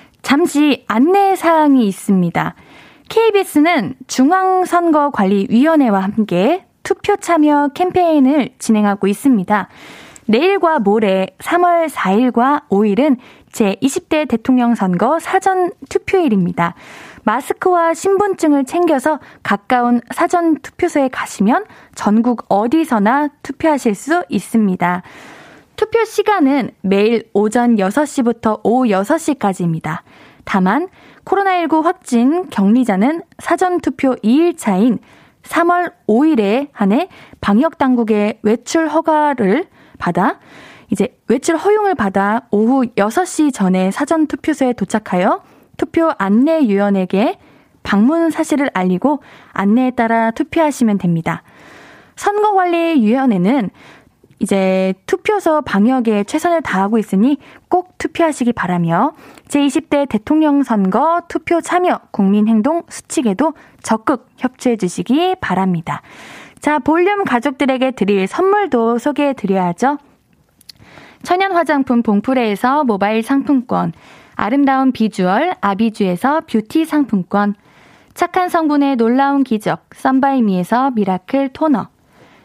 잠시 안내 사항이 있습니다. KBS는 중앙선거관리위원회와 함께 투표 참여 캠페인을 진행하고 있습니다. 내일과 모레 3월 4일과 5일은 제20대 대통령 선거 사전 투표일입니다. 마스크와 신분증을 챙겨서 가까운 사전 투표소에 가시면 전국 어디서나 투표하실 수 있습니다. 투표 시간은 매일 오전 6시부터 오후 6시까지입니다. 다만 코로나19 확진 격리자는 사전투표 2일차인 3월 5일에 한해 방역당국의 외출 허가를 받아 이제 외출 허용을 받아 오후 6시 전에 사전 투표소에 도착하여 투표 안내 요원에게 방문 사실을 알리고 안내에 따라 투표하시면 됩니다. 선거관리위원회는 이제 투표소 방역에 최선을 다하고 있으니 꼭 투표하시기 바라며 제20대 대통령 선거 투표 참여 국민행동 수칙에도 적극 협조해 주시기 바랍니다. 자, 볼륨 가족들에게 드릴 선물도 소개해 드려야죠. 천연 화장품 봉프레에서 모바일 상품권, 아름다운 비주얼 아비주에서 뷰티 상품권, 착한 성분의 놀라운 기적 썬바이미에서 miracle 토너,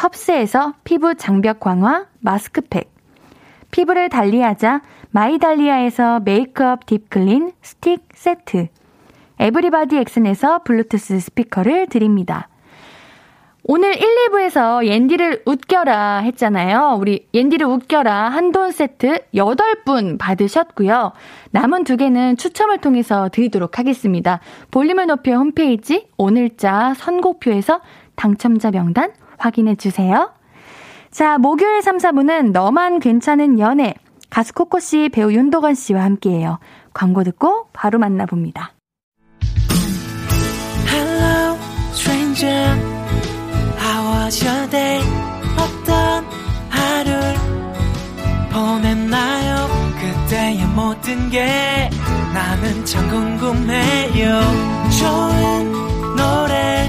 텁스에서 피부 장벽 강화 마스크팩, 피부를 달리하자 마이달리아에서 메이크업 deep clean 스틱 세트, 에브리바디 엑슨에서 블루투스 스피커를 드립니다. 오늘 1, 2부에서 옌디를 웃겨라 했잖아요. 우리 옌디를 웃겨라 한돈 세트 8분 받으셨고요. 남은 두 개는 추첨을 통해서 드리도록 하겠습니다. 볼륨을 높여 홈페이지 오늘자 선곡표에서 당첨자 명단 확인해 주세요. 자, 목요일 3, 4부는 너만 괜찮은 연애. 가수 코코 씨, 배우 윤도건 씨와 함께해요. 광고 듣고 바로 만나봅니다. Hello. 언제 How was your day 어떤 하루를 보냈나요 그때의 모든 게 나는 참 궁금해요 좋은 노래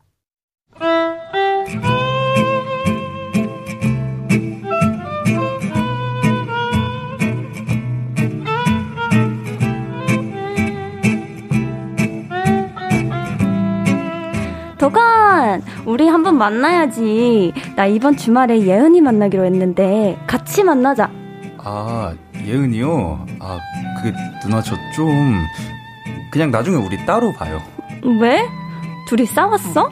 도건, 우리 한번 만나야지. 나 이번 주말에 예은이 만나기로 했는데 같이 만나자. 아, 예은이요? 아, 그게 누나 저 좀 그냥 나중에 우리 따로 봐요. 왜? 둘이 싸웠어?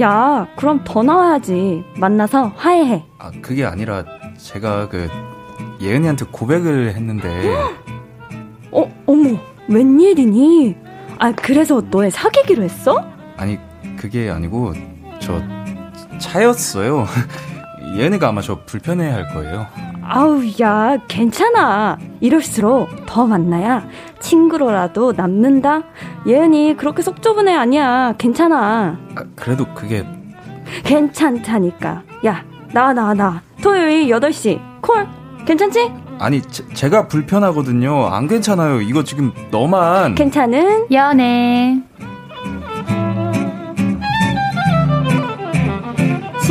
야, 그럼 더 나와야지. 만나서 화해해. 아, 그게 아니라 제가 그 예은이한테 고백을 했는데 어, 어머, 웬일이니? 아, 그래서 너애 사귀기로 했어? 아니, 그게 아니고 저 차였어요. 예은이가 아마 저 불편해 할 거예요. 아우, 야, 괜찮아. 이럴수록 더 만나야 친구로라도 남는다? 예은이 그렇게 속 좁은 애 아니야. 괜찮아. 아, 그래도 그게 괜찮다니까. 야, 나, 나, 나. 토요일 8시. 콜. 괜찮지? 아니, 제, 가 불편하거든요. 안 괜찮아요. 이거 지금 너만 괜찮은 연애.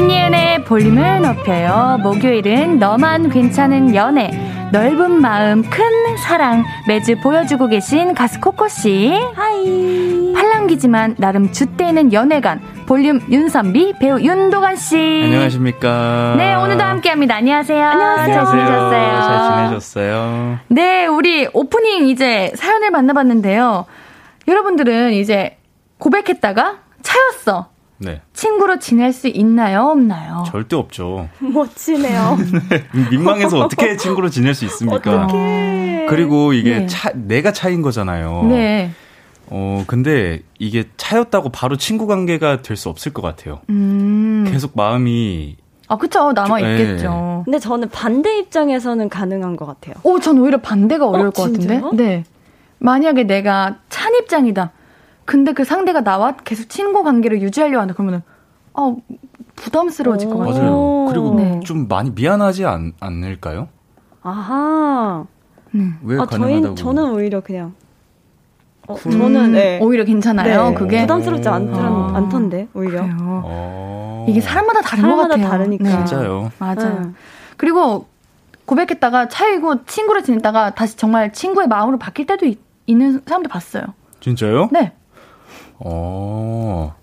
신예은의 볼륨을 높여요. 목요일은 너만 괜찮은 연애. 넓은 마음, 큰 사랑 매주 보여주고 계신 가수 코코씨. Hi. 팔랑기지만 나름 줏대는 연애관. 볼륨 윤선비, 배우 윤도관씨. 안녕하십니까. 네, 오늘도 함께 합니다. 안녕하세요. 안녕하세요. 잘 지내셨어요? 잘 지내셨어요? 네, 우리 오프닝 이제 사연을 만나봤는데요. 여러분들은 이제 고백했다가 차였어. 네. 친구로 지낼 수 있나요? 없나요? 절대 없죠. 멋지네요. 민망해서 어떻게 친구로 지낼 수 있습니까? 어떡해. 그리고 이게 네. 차, 내가 차인 거잖아요. 네. 어, 근데 이게 차였다고 바로 친구 관계가 될 수 없을 것 같아요. 음. 계속 마음이 아, 그쵸. 네. 남아있겠죠. 근데 저는 반대 입장에서는 가능한 것 같아요. 오, 전 오히려 반대가 어려울 어, 것 같은데? 네. 만약에 내가 찬 입장이다. 근데 그 상대가 나와 계속 친구 관계를 유지하려고 한다. 그러면은, 아, 부담스러워질 것 같아요. 맞아요. 그리고 네. 좀 많이 미안하지 않, 않을까요? 아하. 음. 왜 아, 가능하다고? 저희, 저는 오히려 그냥. 어, 쿨. 저는, 네. 오히려 괜찮아요, 네, 그게? 부담스럽지 않, 아. 않던데, 오히려. 그래요. 어... 이게 사람마다 다른 것 사람마다 같아요. 다르니까. 네. 진짜요. 맞아요. 응. 그리고 고백했다가 차이고 친구로 지냈다가 다시 정말 친구의 마음으로 바뀔 때도 있, 는 사람도 봤어요. 진짜요? 네. 어...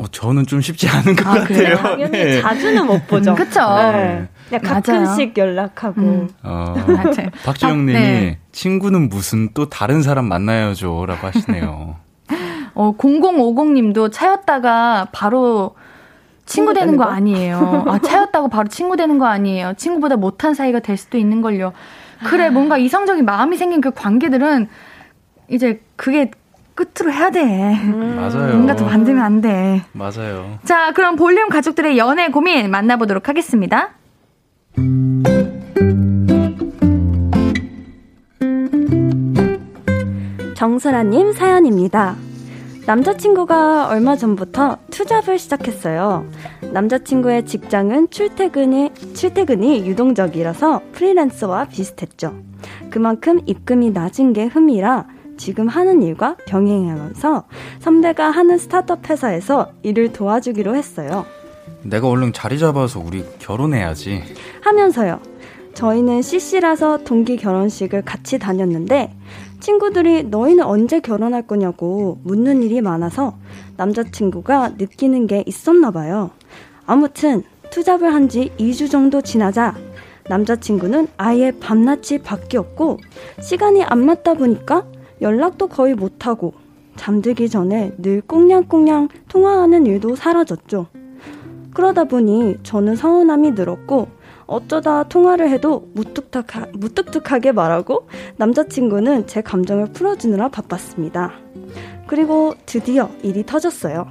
어, 저는 좀 쉽지 않은 것 아, 그래요? 같아요. 당연히 네. 자주는 못 보죠. 그쵸. 네. 그냥 맞아요. 가끔씩 연락하고. 음. 어, 맞아요. 박주영님이 아, 네. 친구는 무슨 또 다른 사람 만나야죠 라고 하시네요. 어, 0050 님도 차였다가 바로 친구 되는 거 거? 아니에요. 아, 차였다고 바로 친구 되는 거 아니에요. 친구보다 못한 사이가 될 수도 있는 걸요. 그래, 뭔가 이성적인 마음이 생긴 그 관계들은 이제 그게 끝으로 해야 돼. 맞아요. 뭔가 더 만들면 안 돼. 맞아요. 자, 그럼 볼륨 가족들의 연애 고민 만나보도록 하겠습니다. 정수라님 사연입니다. 남자친구가 얼마 전부터 투잡을 시작했어요. 남자친구의 직장은 출퇴근이, 출퇴근이 유동적이라서 프리랜서와 비슷했죠. 그만큼 입금이 낮은 게 흠이라 지금 하는 일과 병행하면서 선배가 하는 스타트업 회사에서 일을 도와주기로 했어요. 내가 얼른 자리 잡아서 우리 결혼해야지. 하면서요. 저희는 CC라서 동기 결혼식을 같이 다녔는데 친구들이 너희는 언제 결혼할 거냐고 묻는 일이 많아서 남자친구가 느끼는 게 있었나 봐요. 아무튼 투잡을 한 지 2주 정도 지나자 남자친구는 아예 밤낮이 바뀌었고 시간이 안 맞다 보니까 연락도 거의 못하고 잠들기 전에 늘 꽁냥꽁냥 통화하는 일도 사라졌죠. 그러다 보니 저는 서운함이 늘었고 어쩌다 통화를 해도 무뚝뚝하, 무뚝뚝하게 말하고 남자친구는 제 감정을 풀어주느라 바빴습니다. 그리고 드디어 일이 터졌어요.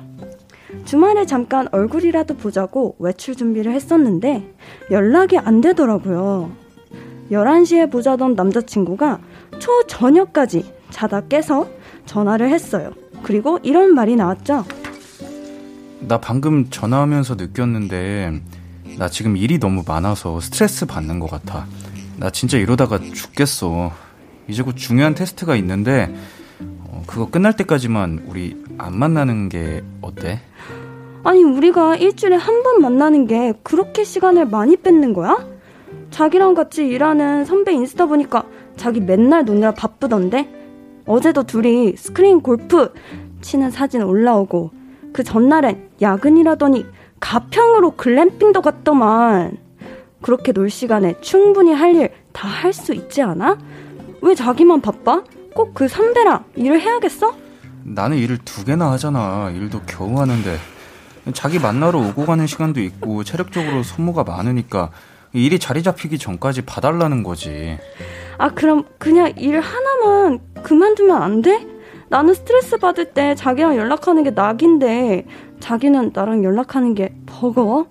주말에 잠깐 얼굴이라도 보자고 외출 준비를 했었는데 연락이 안 되더라고요. 11시에 보자던 남자친구가 초저녁까지 자다 깨서 전화를 했어요. 그리고 이런 말이 나왔죠. 나 방금 전화하면서 느꼈는데 나 지금 일이 너무 많아서 스트레스 받는 것 같아. 나 진짜 이러다가 죽겠어. 이제 곧 중요한 테스트가 있는데 어, 그거 끝날 때까지만 우리 안 만나는 게 어때? 아니 우리가 일주일에 한 번 만나는 게 그렇게 시간을 많이 뺏는 거야? 자기랑 같이 일하는 선배 인스타 보니까 자기 맨날 노느라 바쁘던데 어제도 둘이 스크린 골프 치는 사진 올라오고 그 전날엔 야근이라더니 가평으로 글램핑도 갔더만 그렇게 놀 시간에 충분히 할 일 다 할 수 있지 않아? 왜 자기만 바빠? 꼭 그 선배랑 일을 해야겠어? 나는 일을 두 개나 하잖아. 일도 겨우 하는데. 자기 만나러 오고 가는 시간도 있고 체력적으로 소모가 많으니까 일이 자리 잡히기 전까지 봐달라는 거지. 아, 그럼 그냥 일 하나만 그만두면 안 돼? 나는 스트레스 받을 때 자기랑 연락하는 게 낙인데 자기는 나랑 연락하는 게 버거워?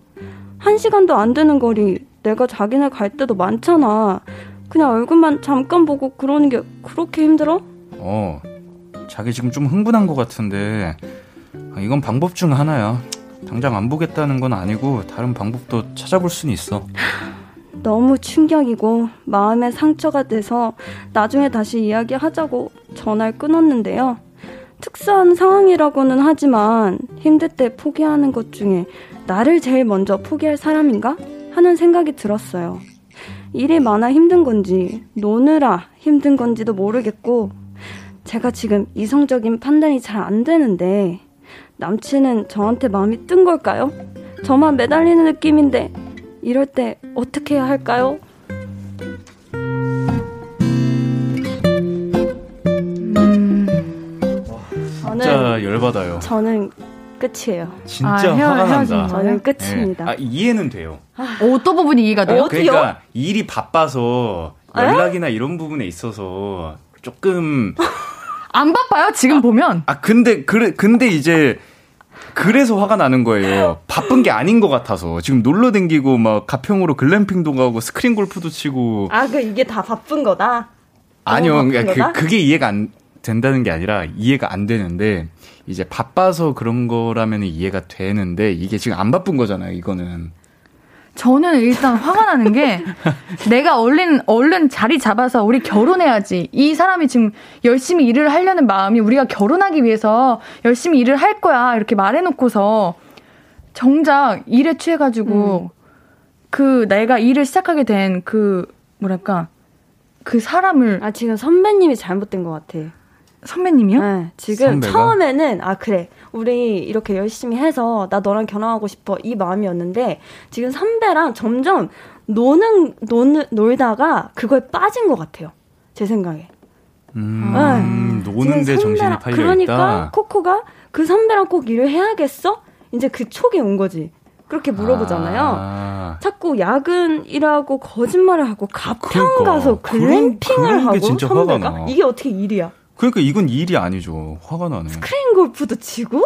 한 시간도 안 되는 거리 내가 자기네 갈 때도 많잖아. 그냥 얼굴만 잠깐 보고 그러는 게 그렇게 힘들어? 어, 자기 지금 좀 흥분한 것 같은데 이건 방법 중 하나야. 당장 안 보겠다는 건 아니고 다른 방법도 찾아볼 수는 있어. 너무 충격이고 마음에 상처가 돼서 나중에 다시 이야기하자고 전화를 끊었는데요. 특수한 상황이라고는 하지만 힘들 때 포기하는 것 중에 나를 제일 먼저 포기할 사람인가? 하는 생각이 들었어요. 일이 많아 힘든 건지, 노느라 힘든 건지도 모르겠고, 제가 지금 이성적인 판단이 잘 안 되는데, 남친은 저한테 마음이 뜬 걸까요? 저만 매달리는 느낌인데, 이럴 때 어떻게 해야 할까요? 진짜 열받아요. 저는 끝이에요. 진짜 아, 헤어- 화가 헤어진 난다. 저는 끝입니다. 네. 아, 이해는 돼요. 어떤 부분이 이해가 돼요? 그러니까 일이 바빠서 연락이나 이런 부분에 있어서 조금 안 바빠요? 지금 보면. 아 근데 그래 근데 이제 그래서 화가 나는 거예요. 바쁜 게 아닌 것 같아서 지금 놀러 댕기고 막 가평으로 글램핑도 가고 스크린 골프도 치고 아, 그 이게 다 바쁜 거다? 아니요, 바쁜 그러니까 거다? 그, 그게 이해가 안 된다는 게 아니라 이해가 안 되는데 이제 바빠서 그런 거라면 이해가 되는데 이게 지금 안 바쁜 거잖아요. 이거는 저는 일단 화가 나는 게 내가 얼른 얼른 자리 잡아서 우리 결혼해야지. 이 사람이 지금 열심히 일을 하려는 마음이 우리가 결혼하기 위해서 열심히 일을 할 거야. 이렇게 말해 놓고서 정작 일에 취해 가지고 그 내가 일을 시작하게 된 그 뭐랄까 그 사람을 아, 지금 선배님이 잘못된 것 같아. 선배님이요? 네, 지금 선배가? 처음에는 아 그래 우리 이렇게 열심히 해서 나 너랑 결혼하고 싶어 이 마음이었는데 지금 선배랑 점점 노는 노는 놀다가 그거에 빠진 것 같아요 제 생각에 음, 네. 노는데 지금 정신이 선배랑- 팔려 그러니까 있다. 코코가 그 선배랑 꼭 일을 해야겠어 이제 그 촉이 온 거지 그렇게 물어보잖아요 아, 자꾸 야근이라고 거짓말을 하고 가평 그러니까. 가서 그런- 글램핑을 그런 게 하고 선배가 나. 이게 어떻게 일이야 그러니까 이건 일이 아니죠. 화가 나네. 스크린 골프도 치고?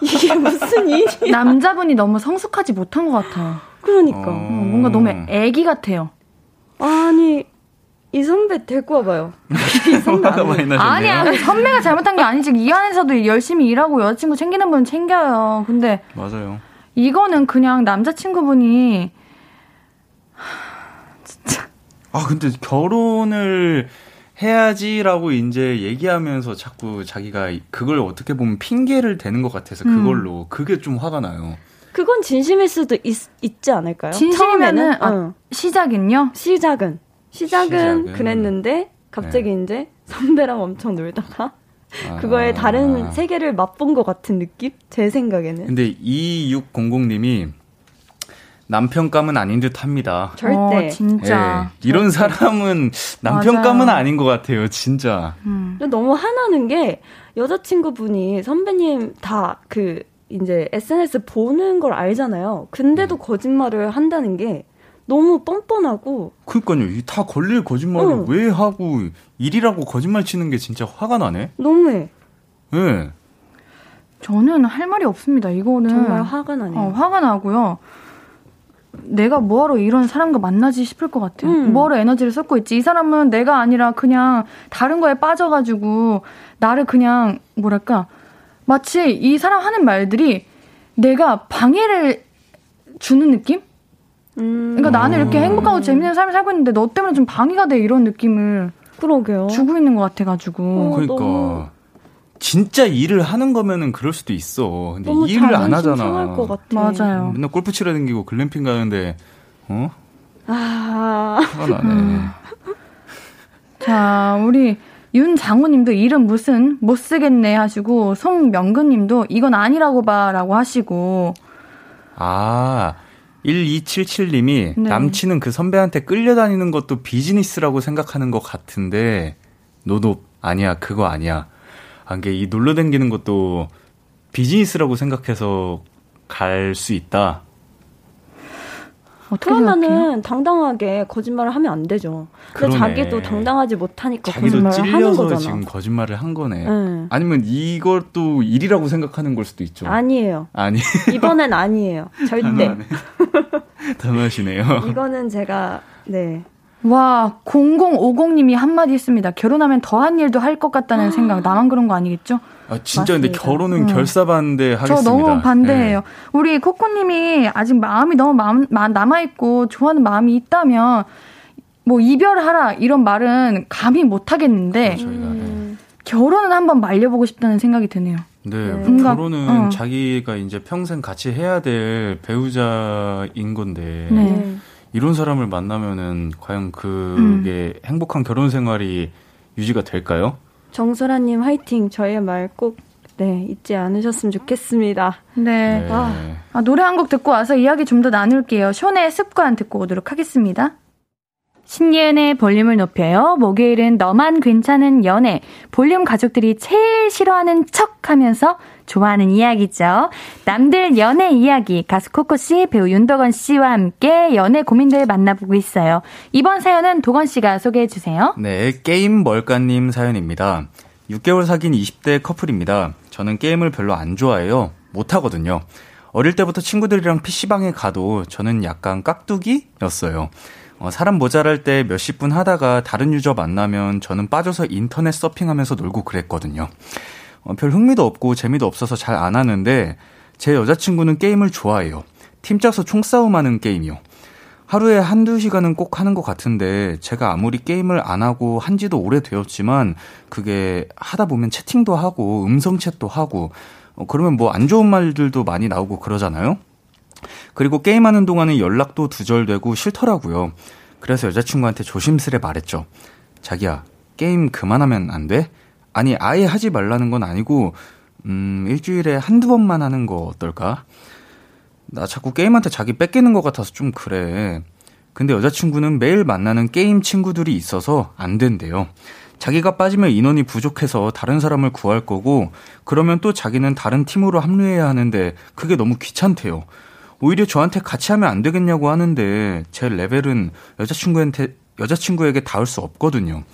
이게 무슨 일이야? 남자분이 너무 성숙하지 못한 것 같아요. 그러니까. 어. 어, 뭔가 너무 애기 같아요. 아니, 이 선배 데리고 와봐요. 이 선배. 아니야, 그 선배가 잘못한 게 아니지. 이 안에서도 열심히 일하고 여자친구 챙기는 분은 챙겨요. 근데 맞아요. 이거는 그냥 남자친구분이 아 근데 결혼을 해야지라고 이제 얘기하면서 자꾸 자기가 그걸 어떻게 보면 핑계를 대는 것 같아서 음. 그걸로 그게 좀 화가 나요. 그건 진심일 수도 있, 있지 않을까요? 진심이면은 처음에는? 아, 응. 시작은요? 시작은. 시작은. 시작은. 그랬는데 갑자기 이제 선배랑 엄청 놀다가 아. 다른 세계를 맛본 것 같은 느낌? 제 생각에는. 근데 2600님이 남편감은 아닌 듯 합니다. 절대. 어, 진짜. 예, 이런 사람은 남편감은 맞아요. 아닌 것 같아요, 진짜. 음. 너무 화나는 게 여자친구분이 선배님 다 그 이제 SNS 보는 걸 알잖아요. 근데도 거짓말을 한다는 게 너무 뻔뻔하고. 그니까요. 다 걸릴 거짓말을 응. 왜 하고 일이라고 거짓말 치는 게 진짜 화가 나네. 너무해. 예. 네. 저는 할 말이 없습니다. 이거는 정말 화가 나네요. 어, 화가 나고요. 내가 뭐하러 이런 사람과 만나지 싶을 것 같아요. 음. 뭐하러 에너지를 쏟고 있지? 이 사람은 내가 아니라 그냥 다른 거에 빠져가지고 나를 그냥 뭐랄까 마치 이 사람 하는 말들이 내가 방해를 주는 느낌? 음. 그러니까 나는 이렇게 행복하고 재밌는 삶을 살고 있는데 너 때문에 좀 방해가 돼 이런 느낌을 그러게요. 주고 있는 것 같아가지고. 어, 그러니까 너무... 진짜 일을 하는 거면은 그럴 수도 있어. 근데 일을 안 하잖아. 것 같아. 맞아요. 맨날 골프 치러 다니고 글램핑 가는데 어? 아. 화가 나네. 음. 자, 우리 윤장호님도 이름 무슨 못 쓰겠네 하시고 송명근님도 이건 아니라고 봐라고 하시고. 아. 1277님이 네. 남친은 그 선배한테 끌려다니는 것도 비즈니스라고 생각하는 것 같은데 노노 아니야 그거 아니야 이게 이 놀러 다니는 것도 비즈니스라고 생각해서 갈 수 있다. 그러면은 당당하게 거짓말을 하면 안 되죠. 근데 그러네. 자기도 당당하지 못하니까 자기도 찔려서 지금 거짓말을 한 거네. 네. 아니면 이것도 일이라고 생각하는 걸 수도 있죠. 아니에요. 아니. 이번엔 아니에요. 절대. 단호하시네요. 이거는 제가 네. 와, 0050님이 한마디 했습니다. 결혼하면 더한 일도 할 것 같다는 아. 생각. 나만 그런 거 아니겠죠? 아, 진짜 맞습니다. 근데 결혼은 음. 결사반대 하겠습니다. 저 너무 반대예요. 네. 우리 코코님이 아직 마음이 너무 마음, 남아있고 좋아하는 마음이 있다면 뭐 이별하라 이런 말은 감히 못 하겠는데 네, 음. 결혼은 한번 말려보고 싶다는 생각이 드네요. 네, 네. 뭔가, 결혼은 어. 자기가 이제 평생 같이 해야 될 배우자인 건데 네. 이런 사람을 만나면은 과연 그게 음. 행복한 결혼 생활이 유지가 될까요? 정소라님 화이팅. 저의 말 꼭 네, 잊지 않으셨으면 좋겠습니다. 네. 네. 아, 아, 노래 한 곡 듣고 와서 이야기 좀 더 나눌게요. 쇼의 습관 듣고 오도록 하겠습니다. 신예은의 볼륨을 높여요. 목요일은 너만 괜찮은 연애. 볼륨 가족들이 제일 싫어하는 척 하면서 좋아하는 이야기죠. 남들 연애 이야기. 가수 코코 씨, 배우 윤도건 씨와 함께 연애 고민들 만나보고 있어요. 이번 사연은 도건 씨가 소개해 주세요. 네, 게임 멀까님 사연입니다. 6개월 사귄 20대 커플입니다. 저는 게임을 별로 안 좋아해요. 못 하거든요. 어릴 때부터 친구들이랑 PC방에 가도 저는 약간 깍두기였어요. 어, 사람 모자랄 때 몇십 분 하다가 다른 유저 만나면 저는 빠져서 인터넷 서핑하면서 놀고 그랬거든요. 어, 별 흥미도 없고 재미도 없어서 잘 안 하는데 제 여자친구는 게임을 좋아해요. 팀 짜서 총싸움 하는 게임이요. 하루에 한두 시간은 꼭 하는 것 같은데 제가 아무리 게임을 안 하고 한 지도 오래되었지만 그게 하다 보면 채팅도 하고 음성 챗도 하고 어, 그러면 뭐 안 좋은 말들도 많이 나오고 그러잖아요. 그리고 게임하는 동안은 연락도 두절되고 싫더라고요. 그래서 여자친구한테 조심스레 말했죠. 자기야, 게임 그만하면 안 돼? 아니, 아예 하지 말라는 건 아니고, 음, 일주일에 한두 번만 하는 거 어떨까? 나 자꾸 게임한테 자기 뺏기는 것 같아서 좀 그래. 근데 여자친구는 매일 만나는 게임 친구들이 있어서 안 된대요. 자기가 빠지면 인원이 부족해서 다른 사람을 구할 거고, 그러면 또 자기는 다른 팀으로 합류해야 하는데, 그게 너무 귀찮대요. 오히려 저한테 같이 하면 안 되겠냐고 하는데 제 레벨은 여자친구한테 여자친구에게 닿을 수 없거든요.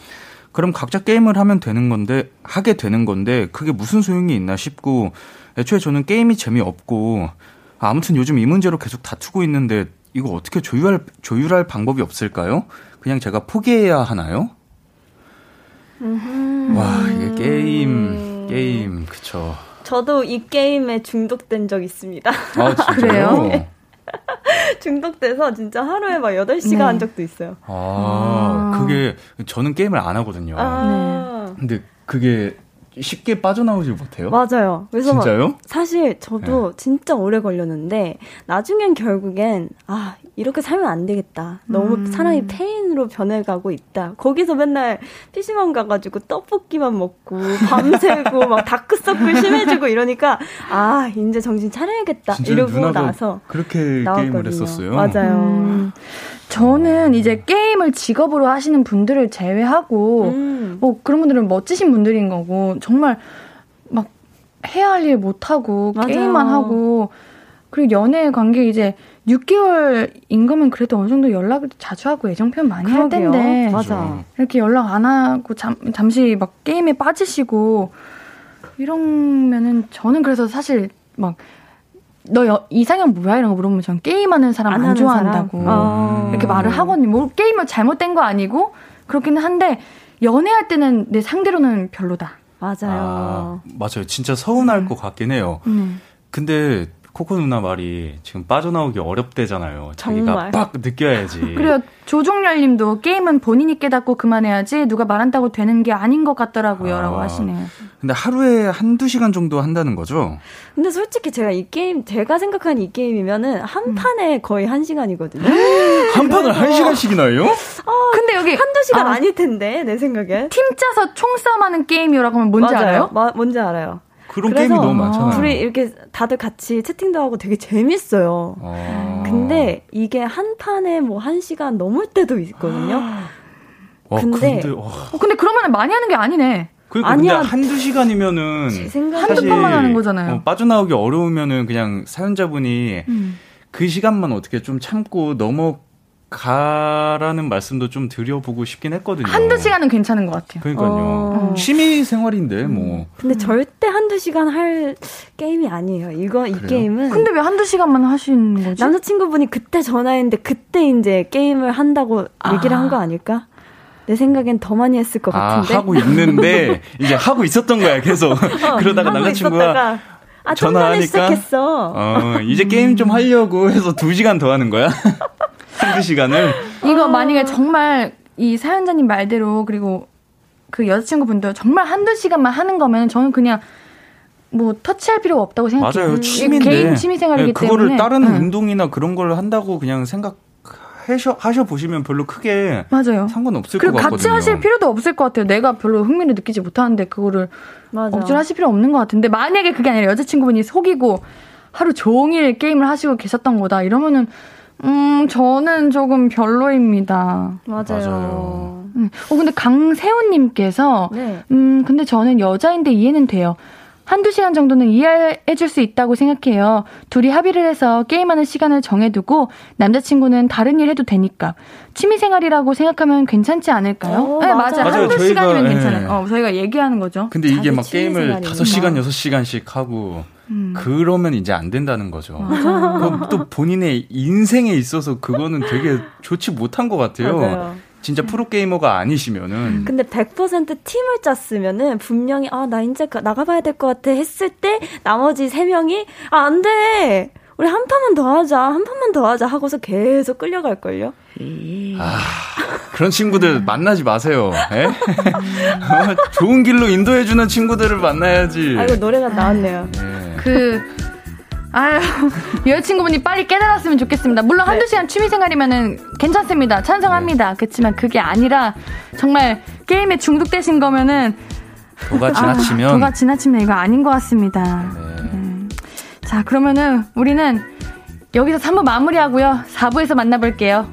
그럼 각자 게임을 하면 되는 건데 하게 되는 건데 그게 무슨 소용이 있나 싶고 애초에 저는 게임이 재미없고 아무튼 요즘 이 문제로 계속 다투고 있는데 이거 어떻게 조율할 조율할 방법이 없을까요? 그냥 제가 포기해야 하나요? 와 이게 게임 게임 그쵸. 저도 이 게임에 중독된 적 있습니다. 아, 그래요? 네. 중독돼서 진짜 하루에 막 8시간 네. 한 적도 있어요. 아, 아, 그게 저는 게임을 안 하거든요. 아. 근데 그게 쉽게 빠져나오지 못해요? 맞아요. 그래서 진짜요? 사실 저도 네. 진짜 오래 걸렸는데 나중엔 결국엔 아 이렇게 살면 안 되겠다. 너무 음. 사람이 페인으로 변해가고 있다. 거기서 맨날 PC방 가가지고 떡볶이만 먹고 밤새고 막 다크서클 심해지고 이러니까 아 이제 정신 차려야겠다 이러고 나서 그렇게 나왔거든요. 게임을 했었어요. 맞아요. 음. 저는 이제 게임을 직업으로 하시는 분들을 제외하고 음. 뭐 그런 분들은 멋지신 분들인 거고 정말 막 해야 할 일 못 하고 게임만 하고 그리고 연애 관계 이제 6개월인 거면 그래도 어느 정도 연락을 자주 하고 애정 표현 많이 할 텐데 맞아. 이렇게 연락 안 하고 잠, 잠시 막 게임에 빠지시고 이러면은 저는 그래서 사실 막 너 이상형 뭐야 이런 거 물어보면 전 게임하는 사람 안, 안 좋아한다고 사람? 어. 이렇게 말을 하거든요. 뭐 게임은 잘못된 거 아니고 그렇기는 한데 연애할 때는 내 상대로는 별로다. 맞아요. 아, 맞아요. 진짜 서운할 음. 것 같긴 해요. 음. 근데 코코 누나 말이 지금 빠져나오기 어렵대잖아요. 자기가 정말. 빡 느껴야지. 그래요. 조종열 님도 게임은 본인이 깨닫고 그만해야지 누가 말한다고 되는 게 아닌 것 같더라고요. 아, 라고 하시네요. 근데 하루에 한두 시간 정도 한다는 거죠? 근데 솔직히 제가 이 게임, 제가 생각하는 이 게임이면은 한 음. 판에 거의 한 시간이거든요. 한 판을 한 시간씩이나 해요? 어, 근데 여기 한두 시간 아, 닐 텐데, 내 생각엔. 팀 짜서 총 싸움하는 게임이라고 하면 뭔지 맞아요. 알아요? 마, 뭔지 알아요. 그런 게임이 너무 많잖아요. 둘이 이렇게 다들 같이 채팅도 하고 되게 재밌어요. 아. 근데 이게 한 판에 뭐 한 시간 넘을 때도 있거든요. 와, 근데 근데, 어, 근데 그러면 많이 하는 게 아니네. 그러니까 아니야. 근데 한두 시간이면은 한두 판만 하는 거잖아요. 어, 빠져나오기 어려우면은 그냥 사연자분이 음. 그 시간만 어떻게 좀 참고 넘어 가라는 말씀도 좀 드려보고 싶긴 했거든요. 한두 시간은 괜찮은 것 같아요. 그러니까요. 어. 취미 생활인데, 뭐. 근데 절대 한두 시간 할 게임이 아니에요. 이거, 이 그래요? 게임은. 근데 왜 한두 시간만 하시는 거지? 남자친구분이 그때 전화했는데 그때 이제 게임을 한다고 아. 얘기를 한 거 아닐까? 내 생각엔 더 많이 했을 것 아, 같은데. 하고 있는데, 이제 하고 있었던 거야, 계속. 어, 그러다가 남자친구가. 아, 전화하니까. 시작했어. 어, 이제 게임 좀 하려고 해서 두 시간 더 하는 거야? 한두 시간을. 이거 아. 만약에 정말 이 사연자님 말대로 그리고 그 여자친구분도 정말 한두 시간만 하는 거면 저는 그냥 뭐 터치할 필요가 없다고 생각해요. 맞아요. 취미인데. 개인 취미 생활이기 네, 그거를 때문에. 다른 응. 운동이나 그런 걸 한다고 그냥 생각 하셔, 하셔 보시면 별로 크게 맞아요. 상관없을 것 같거든요. 같이 하실 필요도 없을 것 같아요. 내가 별로 흥미를 느끼지 못하는데 그거를 맞아. 억지로 하실 필요 없는 것 같은데 만약에 그게 아니라 여자친구분이 속이고 하루 종일 게임을 하시고 계셨던 거다 이러면은 음, 저는 조금 별로입니다. 맞아요. 맞아요. 음. 어, 근데 강세훈님께서, 네. 음, 근데 저는 여자인데 이해는 돼요. 한두 시간 정도는 이해해줄 수 있다고 생각해요. 둘이 합의를 해서 게임하는 시간을 정해두고 남자친구는 다른 일 해도 되니까 취미생활이라고 생각하면 괜찮지 않을까요? 오, 네, 맞아. 맞아요. 한두 저희가, 시간이면 네. 괜찮아요. 어, 저희가 얘기하는 거죠. 근데 이게 막 게임을 5시간, 6시간씩 하고 음. 그러면 이제 안 된다는 거죠. 또 본인의 인생에 있어서 그거는 되게 좋지 못한 것 같아요. 맞아요. 진짜 프로게이머가 아니시면은. 근데 100% 팀을 짰으면은 분명히, 아, 나 이제 나가봐야 될 것 같아 했을 때 나머지 3명이, 아, 안 돼! 우리 한 판만 더 하자, 한 판만 더 하자 하고서 계속 끌려갈걸요? 아, 그런 친구들 만나지 마세요. 예? 좋은 길로 인도해주는 친구들을 만나야지. 아이고, 노래가 나왔네요. 예. 그, 아유, 여자친구분이 빨리 깨달았으면 좋겠습니다. 물론 네. 한두 시간 취미생활이면은 괜찮습니다. 찬성합니다. 네. 그렇지만 그게 아니라 정말 게임에 중독되신 거면은 도가 지나치면. 아, 도가 지나치면 이거 아닌 것 같습니다. 네. 음. 자, 그러면은 우리는 여기서 3부 마무리하고요. 4부에서 만나볼게요.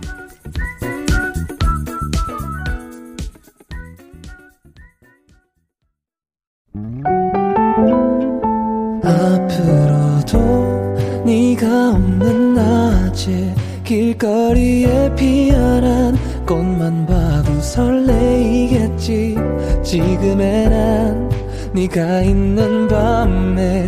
앞으로도 네가 없는 낮에 길거리에 피어난 꽃만 봐도 설레이겠지 지금의 난 네가 있는 밤에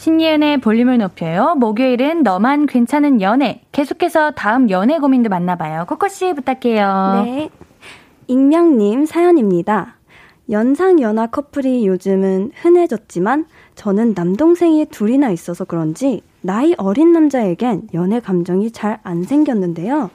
신예은의 볼륨을 높여요. 목요일은 너만 괜찮은 연애. 계속해서 다음 연애 고민도 만나봐요. 코코씨 부탁해요. 네. 익명님 사연입니다. 연상연하 커플이 요즘은 흔해졌지만 저는 남동생이 둘이나 있어서 그런지 나이 어린 남자에겐 연애 감정이 잘 안 생겼는데요.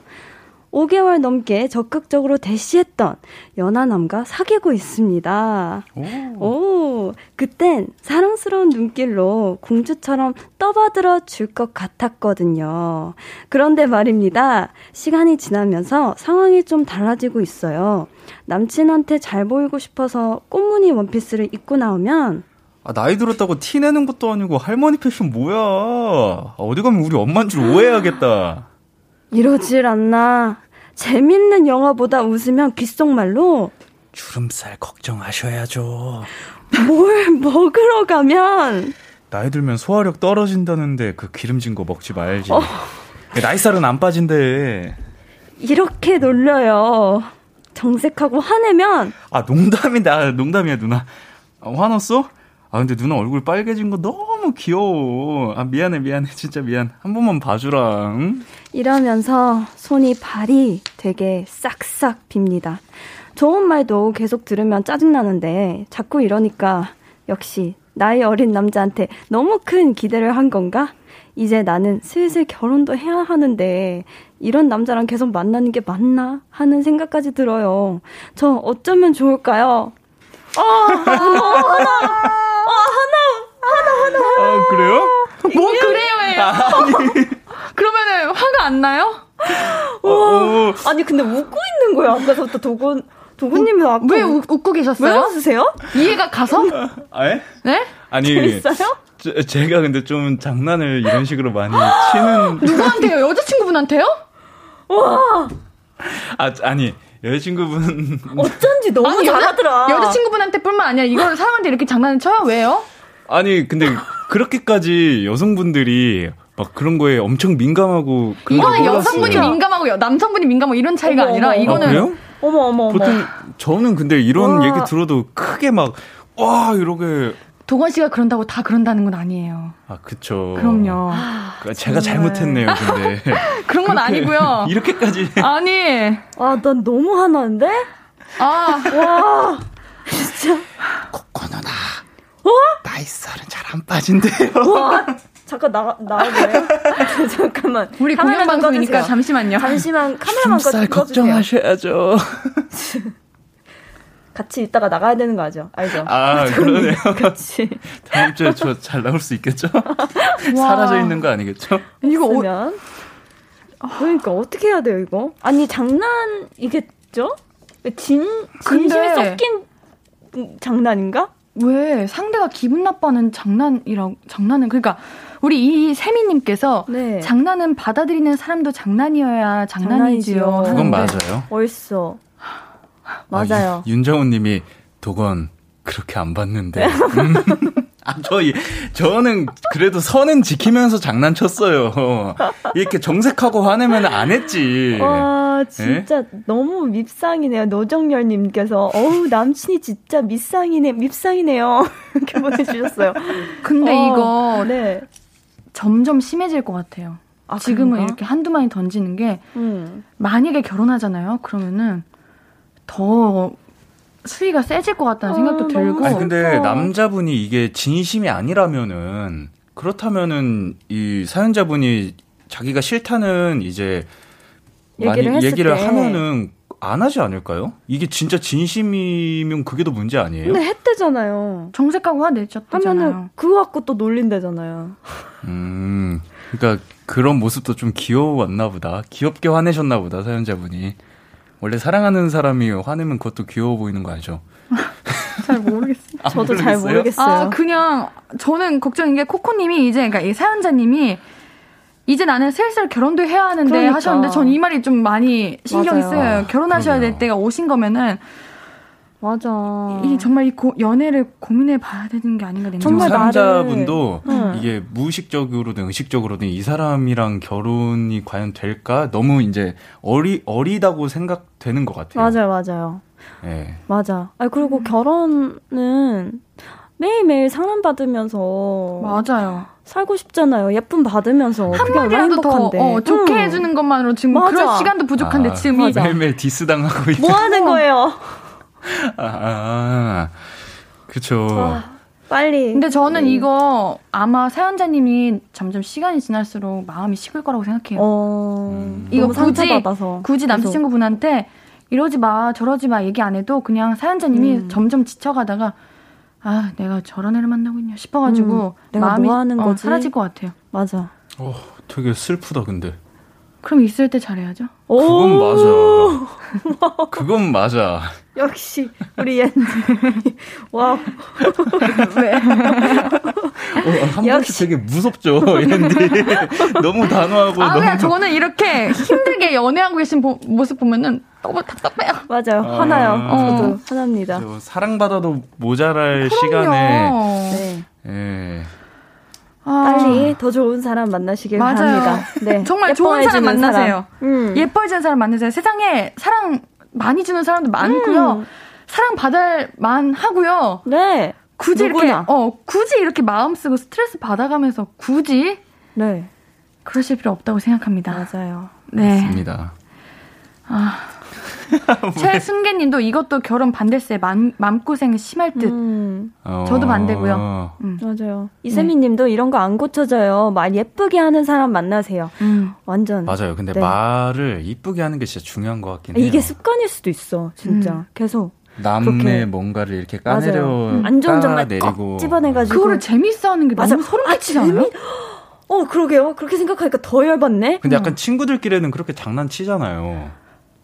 5개월 넘게 적극적으로 대시했던 연하남과 사귀고 있습니다. 오. 오, 그땐 사랑스러운 눈길로 공주처럼 떠받들어 줄 것 같았거든요. 그런데 말입니다. 시간이 지나면서 상황이 좀 달라지고 있어요. 남친한테 잘 보이고 싶어서 꽃무늬 원피스를 입고 나오면 아, 나이 들었다고 티 내는 것도 아니고 할머니 패션 뭐야. 어디 가면 우리 엄마인 줄 오해하겠다. 이러질 않나. 재밌는 영화보다 웃으면 귓속말로 주름살 걱정하셔야죠. 뭘 먹으러 가면 나이 들면 소화력 떨어진다는데 그 기름진 거 먹지 말지. 어. 나이 살은 안 빠진대. 이렇게 놀려요. 정색하고 화내면 아 농담인데 아, 농담이야 누나. 아, 화났어? 아 근데 누나 얼굴 빨개진 거 너무 귀여워. 아 미안해 미안해 진짜 미안. 한 번만 봐주라. 응? 이러면서 손이 발이 되게 싹싹 빕니다. 좋은 말도 계속 들으면 짜증나는데 자꾸 이러니까 역시 나이 어린 남자한테 너무 큰 기대를 한 건가? 이제 나는 슬슬 결혼도 해야 하는데 이런 남자랑 계속 만나는 게 맞나 하는 생각까지 들어요. 저 어쩌면 좋을까요? 아, 하나, 아, 하나, 하나, 하나. 아, 그래요? 뭐 그래요예요? 아니. 그러면은 화가 안 나요? 와, 어, 어. 아니 근데 웃고 있는 거예요. 아까부터 도군 도구님이 어, 아까 왜 우, 웃고 계셨어요? 왜 웃으세요? 이해가 가서? 아, 예? 네? 아니 재밌어요? 저, 제가 근데 좀 장난을 이런 식으로 많이 치는 누구한테요? 여자친구분한테요? 와. 아 아니 여자친구분 어쩐지 너무 아니, 잘하더라. 여자, 친구분한테뿐만 아니라 이걸 사람한테 이렇게 장난을 쳐요? 왜요? 아니 근데 그렇게까지 여성분들이 막 그런 거에 엄청 민감하고 이거는 여성분이 민감하고 남성분이 민감하고 이런 차이가 어머, 아니라 이거는 아, 그래요? 어머 어머 보통 저는 근데 이런 와. 얘기 들어도 크게 막 와 이러게 도건 씨가 그런다고 다 그런다는 건 아니에요. 아, 그쵸. 그럼요. 그 제가 잘못했네요, 근데. 그런 건 아니고요. 이렇게까지. 아니. 아, 난 너무 화나는데? 아, 와. 진짜. 코코 누나. 어? 나이살은 잘 안 빠진대요. 와. 잠깐 나 나와줘요. 잠깐만. 우리 공연 방송이니까 잠시만요. 잠시만 카메라만 꺼주세요. 걱정하셔야죠. 같이 있다가 나가야 되는 거 알죠? 알죠? 아, 그러네요. 같이. 다음 주에 저 잘 나올 수 있겠죠? 사라져 있는 거 아니겠죠? 이거 오면 어... 그러니까 어떻게 해야 돼요, 이거? 아니, 장난이겠죠? 진, 진심이 근데... 섞인 장난인가? 왜 상대가 기분 나빠하는 장난이라고 장난은 그러니까 우리 이 세미님께서 네. 장난은 받아들이는 사람도 장난이어야 장난이지요. 그건 맞아요. 벌써 맞아요. 아, 윤정훈 님이 도건 그렇게 안 봤는데. 음. 아, 저, 저는 그래도 선은 지키면서 장난쳤어요. 이렇게 정색하고 화내면 안 했지. 와, 진짜 에? 너무 밉상이네요. 노정열님께서, 어우, 남친이 진짜 밉상이네, 밉상이네요. 이렇게 보내주셨어요. 근데 어, 이거, 네. 점점 심해질 것 같아요. 아, 지금은 그런가? 이렇게 한두 마디 던지는 게, 음. 만약에 결혼하잖아요? 그러면은, 더 수위가 세질 것 같다는 아, 생각도 들고. 아니, 근데 남자분이 이게 진심이 아니라면은 그렇다면은 이 사연자분이 자기가 싫다는 이제 얘기를, 많이 얘기를 하면은 안 하지 않을까요? 이게 진짜 진심이면 그게 더 문제 아니에요? 근데 했대잖아요. 정색하고 화내셨잖아요. 하면은 그거 갖고 또 놀린대잖아요. 음, 그러니까 그런 모습도 좀 귀여웠나 보다. 귀엽게 화내셨나 보다 사연자분이. 원래 사랑하는 사람이 화내면 그것도 귀여워 보이는 거 알죠? 잘 모르겠어요. 아, 저도 모르겠어요? 잘 모르겠어요. 아, 그냥 저는 걱정인 게 코코님이 이제 그러니까 이 사연자님이 이제 나는 슬슬 결혼도 해야 하는데 그러니까. 하셨는데 전 이 말이 좀 많이 신경이 맞아요. 쓰여요. 아, 결혼하셔야 그럼요. 될 때가 오신 거면은 맞아. 이 정말 이 고, 연애를 고민해 봐야 되는 게 아닌가 정말 사연자분도 나를... 이게 무의식적으로든 의식적으로든 이 사람이랑 결혼이 과연 될까 너무 이제 어리 어리다고 생각되는 것 같아요. 맞아요, 맞아요. 네. 맞아. 아 그리고 결혼은 매일매일 상담 받으면서 맞아요. 살고 싶잖아요. 예쁨 받으면서 한 마디라도 더 어, 좋게 응. 해주는 것만으로 지금 맞아. 그럴 시간도 부족한데 아, 지금 매일매일 디스 당하고 뭐 하는 거예요? 아, 아 그쵸. 아, 빨리. 근데 저는 음. 이거 아마 사연자님이 점점 시간이 지날수록 마음이 식을 거라고 생각해요. 어, 음. 이거 굳이 상처받아서. 굳이 남자친구분한테 이러지 마 저러지 마 얘기 안 해도 그냥 사연자님이 음. 점점 지쳐가다가 아 내가 저런 애를 만나고 있냐 싶어가지고 음. 마음이 뭐 하는 어, 거지? 사라질 것 같아요. 맞아. 어, 되게 슬프다 근데. 그럼 있을 때 잘해야죠. 그건 맞아. 그건 맞아. 역시 우리 옌디. Wow. 왜? 어, 한 번씩 되게 무섭죠, 옌디. 너무 단호하고. 아, 너무... 그냥 저는 이렇게 힘들게 연애하고 계신 보, 모습 보면은 너무 답답해요. 맞아요. 아, 하나요. 어. 저도 하나입니다. 사랑받아도 모자랄 그럼요. 시간에. 네. 예. 아. 빨리 더 좋은 사람 만나시길 맞아요. 바랍니다. 네. 정말 좋은 사람 만나세요. 사람. 음. 예뻐지는 사람 만나세요. 세상에 사랑 많이 주는 사람도 많고요. 음. 사랑 받을 만 하고요. 네. 굳이 누구나. 이렇게 어 굳이 이렇게 마음 쓰고 스트레스 받아가면서 굳이 네 그러실 필요 없다고 생각합니다. 맞아요. 네. 맞습니다. 아 최순계님도 이것도 결혼 반대세 맘, 마음고생 심할 듯. 음. 저도 반대고요. 음. 맞아요. 이세미님도 네. 이런 거 안 고쳐져요. 말 예쁘게 하는 사람 만나세요. 음. 완전. 맞아요. 근데 네. 말을 이쁘게 하는 게 진짜 중요한 것 같긴 해요. 이게 습관일 수도 있어. 진짜 음. 계속. 남의 그렇게. 뭔가를 이렇게 까내려 음. 안 좋은 점만 내리고 집어내가지고 그거를 재밌어 하는 게 맞아. 너무 소름 끼치지 않아요? 재미... 어 그러게요. 그렇게 생각하니까 더 열받네. 근데 약간 친구들끼리는 그렇게 장난치잖아요.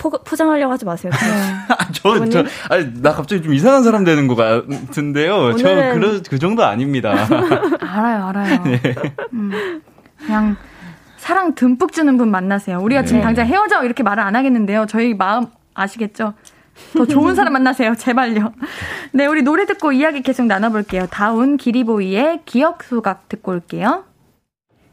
포, 포장하려고 하지 마세요. 저, 저, 아니, 나 갑자기 좀 이상한 사람 되는 것 같은데요. 오늘은... 저, 그, 그 정도 아닙니다. 알아요, 알아요. 네. 음, 그냥, 사랑 듬뿍 주는 분 만나세요. 우리가 네. 지금 당장 헤어져! 이렇게 말을 안 하겠는데요. 저희 마음 아시겠죠? 더 좋은 사람 만나세요. 제발요. 네, 우리 노래 듣고 이야기 계속 나눠볼게요. 다운 기리보이의 기억 소각 듣고 올게요.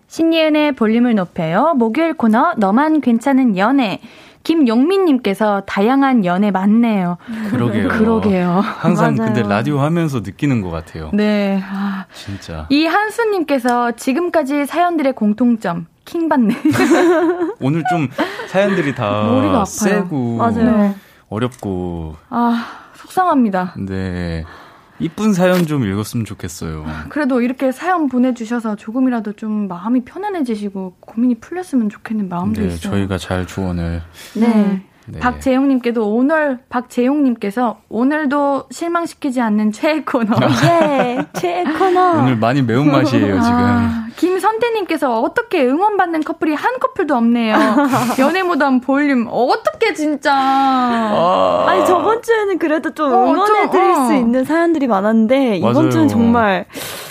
신예은의 볼륨을 높여요. 목요일 코너 너만 괜찮은 연애. 김용민님께서 다양한 연애 많네요. 그러게요. 그러게요. 항상 맞아요. 근데 라디오 하면서 느끼는 것 같아요. 네. 아, 진짜. 이 한수님께서 지금까지 사연들의 공통점 킹받네. 오늘 좀 사연들이 다. 세고 맞아요. 어렵고 아 속상합니다. 네. 이쁜 사연 좀 읽었으면 좋겠어요. 그래도 이렇게 사연 보내주셔서 조금이라도 좀 마음이 편안해지시고 고민이 풀렸으면 좋겠는 마음도 네, 있어요. 저희가 잘 조언을. 네. 네. 박재용님께도 오늘 박재용님께서 오늘도 실망시키지 않는 최애 코너. 예, 최애 코너. 오늘 많이 매운 맛이에요 지금. 아, 김선태님께서 어떻게 응원받는 커플이 한 커플도 없네요. 연애무덤 볼륨 어떻게 진짜. 아... 니 저번 주에는 그래도 좀 어, 응원해드릴 어. 수 있는 사연들이 많았는데 이번 맞아요. 주는 정말.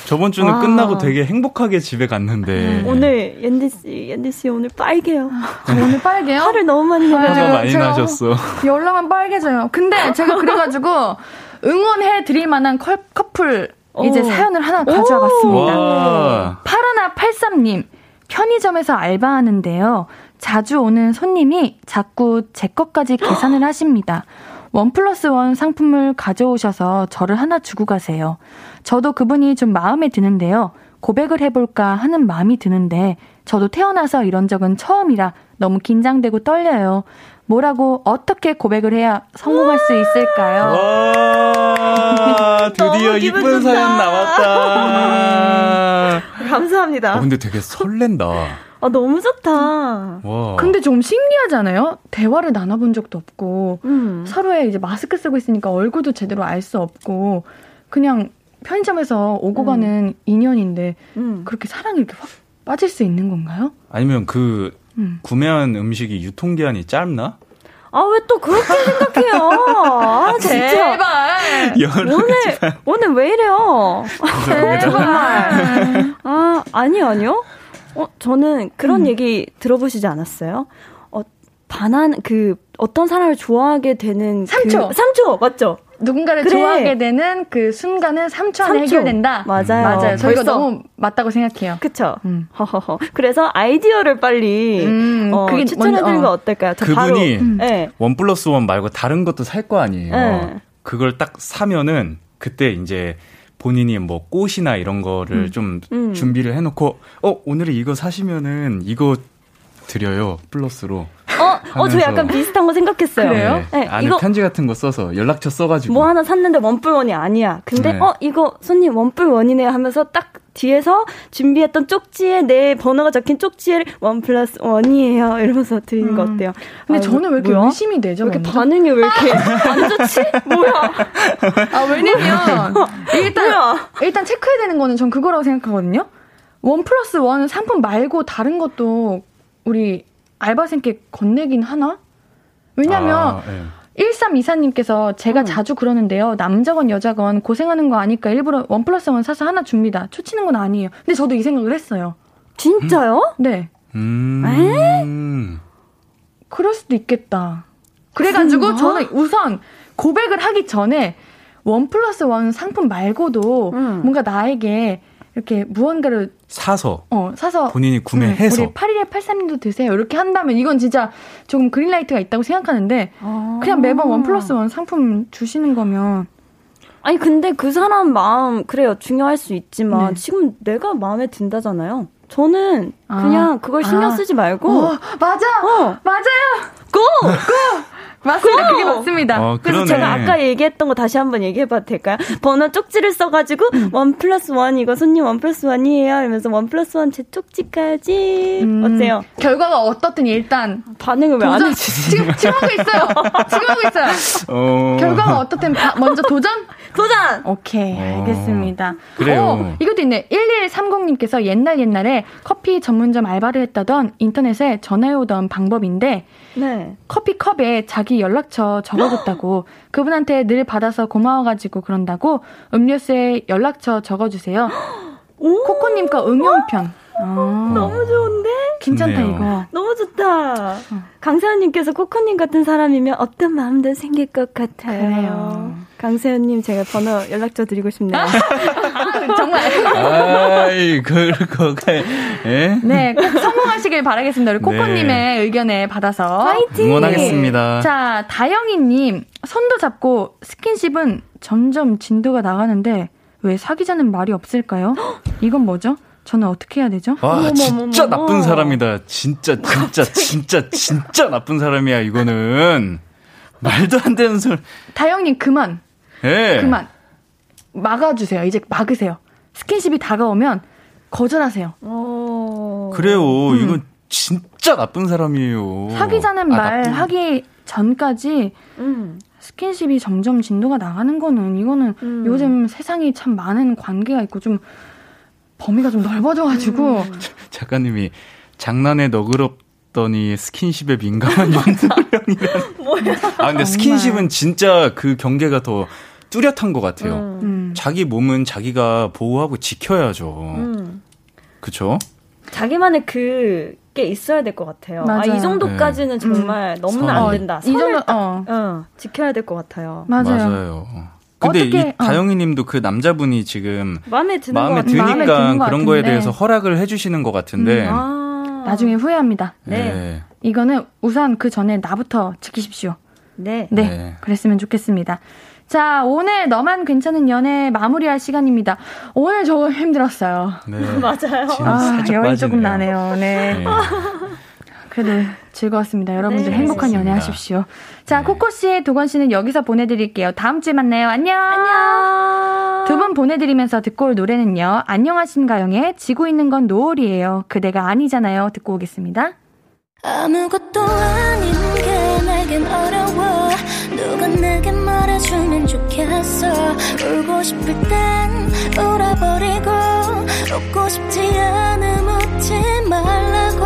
저번 주는 와. 끝나고 되게 행복하게 집에 갔는데 음. 오늘 옌디 씨, 옌디 씨 오늘 빨개요. 오늘 빨개요? 화를 너무 많이 내가지고 화가 나셨어. 열나만 빨개져요. 근데 제가 그래가지고 응원해 드릴 만한 커플 이제 오. 사연을 하나 가져와 봤습니다. 파라나 83님 편의점에서 알바하는데요. 자주 오는 손님이 자꾸 제 것까지 계산을 하십니다. 원 플러스 원 상품을 가져오셔서 저를 하나 주고 가세요. 저도 그분이 좀 마음에 드는데요. 고백을 해볼까 하는 마음이 드는데 저도 태어나서 이런 적은 처음이라 너무 긴장되고 떨려요. 뭐라고 어떻게 고백을 해야 성공할 수 있을까요? 와, 드디어 이쁜 사연 나왔다. 감사합니다. 어, 근데 되게 설렌다. 아, 너무 좋다. 와. 근데 좀 신기하잖아요? 대화를 나눠본 적도 없고, 음. 서로의 이제 마스크 쓰고 있으니까 얼굴도 제대로 알 수 없고, 그냥 편의점에서 오고 음. 가는 인연인데, 음. 그렇게 사랑이 이렇게 확 빠질 수 있는 건가요? 아니면 그, 음. 구매한 음식이 유통기한이 짧나? 아, 왜 또 그렇게 생각해요? 아, 진짜. 제발. 오늘, 오늘 왜 이래요? 정말. 아, 아니요, 아니요. 어, 저는 그런 음. 얘기 들어보시지 않았어요? 어, 반한, 그, 어떤 사람을 좋아하게 되는. 3초. 그, 3초, 맞죠? 누군가를 그래. 좋아하게 되는 그 순간은 3초 안에 3초. 해결된다. 맞아요. 맞아요. 저희가 너무 맞다고 생각해요. 그쵸. 음. 허허허. 그래서 아이디어를 빨리 음, 어, 그게 추천해드리는 건 어. 어떨까요? 그분이 음. 네. 원 플러스 원 말고 다른 것도 살 거 아니에요. 네. 그걸 딱 사면은 그때 이제 본인이 뭐 꽃이나 이런 거를 음. 좀 음. 준비를 해놓고 어 오늘은 이거 사시면은 이거 드려요 플러스로 어, 어, 저 약간 비슷한 거 생각했어요. 그래요? 네. 네. 안에 이거 편지 같은 거 써서 연락처 써가지고. 뭐 하나 샀는데 원뿔원이 아니야. 근데, 네. 어, 이거 손님 원뿔원이네요 하면서 딱 뒤에서 준비했던 쪽지에 내 번호가 적힌 쪽지에 원 플러스 원이에요. 이러면서 드리는 음. 거 어때요? 근데 아, 저는 왜 이렇게 뭐야? 의심이 되죠? 왜 이렇게 반응이 왜 이렇게 안 좋지? 뭐야? 아, 왜냐면, 일단, 뭐야? 일단 체크해야 되는 거는 전 그거라고 생각하거든요? 원 플러스 원 상품 말고 다른 것도 우리 알바생께 건네긴 하나? 왜냐면, 아, 네. 1324님께서 제가 음. 자주 그러는데요. 남자건 여자건 고생하는 거 아니까 일부러 원 플러스 원 사서 하나 줍니다. 초치는 건 아니에요. 근데 저도 이 생각을 했어요. 진짜요? 음? 네. 음. 에? 그럴 수도 있겠다. 그래가지고 저는 우선 고백을 하기 전에 one plus one 상품 말고도 음. 뭔가 나에게 이렇게 무언가를 사서 어 사서 본인이 구매해서 우리 8일에 83님도 드세요 이렇게 한다면 이건 진짜 조금 green light가 있다고 생각하는데 아~ 그냥 매번 one plus one 상품 주시는 거면 아니 근데 그 사람 마음 그래요 중요할 수 있지만 네. 지금 내가 마음에 든다잖아요. 저는 아. 그냥 그걸 신경 아. 쓰지 말고 어, 맞아 어. 맞아요 Go! Go! 맞습니다. 그게 맞습니다. 어, 그래서 제가 아까 얘기했던 거 다시 한번 얘기해봐도 될까요? 번호 쪽지를 써가지고 음. one plus one 이거 손님 one plus one이에요. 이러면서 one plus one 제 쪽지까지 음. 어때요? 결과가 어떻든 일단 반응을 왜 안 해주지? 지금 지금 하고 있어요. 지금 하고 있어요. 어... 결과가 어떻든 바, 먼저 도전? 도전! 오케이, 어... 알겠습니다. 그래요. 어, 이것도 있네. 1130님께서 옛날 옛날에 커피 전문점 알바를 했다던 인터넷에 전해오던 방법인데 네. 커피 컵에 자기 연락처 적어줬다고 그분한테 늘 받아서 고마워가지고 그런다고 음료수에 연락처 적어주세요. 코코님과 응용편. 아. 너무 좋은데? 괜찮다, 좋네요. 이거. 너무 좋다. 어. 강세현님께서 코코님 같은 사람이면 어떤 마음도 생길 것 같아요. 그래요. 강세현님, 제가 번호 연락처 드리고 싶네요. 정말. 아이, 그거, 예? 네, 꼭 성공하시길 바라겠습니다. 우리 코코님의 네. 의견에 받아서. 파이팅! 응원하겠습니다. 자, 다영이님, 손도 잡고 스킨십은 점점 진도가 나가는데 왜 사귀자는 말이 없을까요? 이건 뭐죠? 저는 어떻게 해야 되죠? 아. 진짜 나쁜 사람이다. 진짜, 진짜, 진짜, 진짜 나쁜 사람이야, 이거는. 말도 안 되는 소리. 다영님, 그만. 예. 그만. 막아주세요. 이제 막으세요. 스킨십이 다가오면 거절하세요. 오. 그래요. 음. 이건 진짜 나쁜 사람이에요. 사귀자는 아, 말 나쁜... 하기 전까지 음. 스킨십이 점점 진도가 나가는 거는 이거는 음. 요즘 세상이 참 많은 관계가 있고 좀 범위가 좀 넓어져가지고. 음. 작가님이 장난에 너그럽더니 스킨십에 민감한 윤도령이라는. 뭐야? 아, 근데 스킨십은 진짜 그 경계가 더 뚜렷한 것 같아요. 음. 음. 자기 몸은 자기가 보호하고 지켜야죠. 음. 그쵸? 자기만의 그게 있어야 될 것 같아요. 아, 이 정도까지는 네. 정말 음. 너무나 안 된다. 이 정도, 어. 어. 지켜야 될 것 같아요. 맞아요. 맞아요. 근데 어떻게, 이 어. 다영이님도 그 남자분이 지금 마음에 드는 마음에 드니까 마음에 그런 거에 대해서 허락을 해주시는 것 같은데 음, 아. 나중에 후회합니다. 네. 네. 이거는 우선 그 전에 나부터 지키십시오. 네. 네. 네. 그랬으면 좋겠습니다. 자, 오늘 너만 괜찮은 연애 마무리할 시간입니다. 오늘 조금 힘들었어요. 네. 맞아요. 아, 열이 조금 나네요. 네. 네. 그래도 즐거웠습니다. 여러분들 네, 행복한 연애 하십시오. 자, 네. 코코 씨, 도건 씨는 여기서 보내드릴게요. 다음 주에 만나요. 안녕. 안녕. 두 분 보내드리면서 듣고 올 노래는요. 안녕하신가영의 지고 있는 건 노을이에요. 그대가 아니잖아요. 듣고 오겠습니다. 아무것도 아닌 게 내겐 어려워 누가 내게 말해주면 좋겠어 울고 싶을 땐 울어버리고 웃고 싶지 않음 웃지 말라고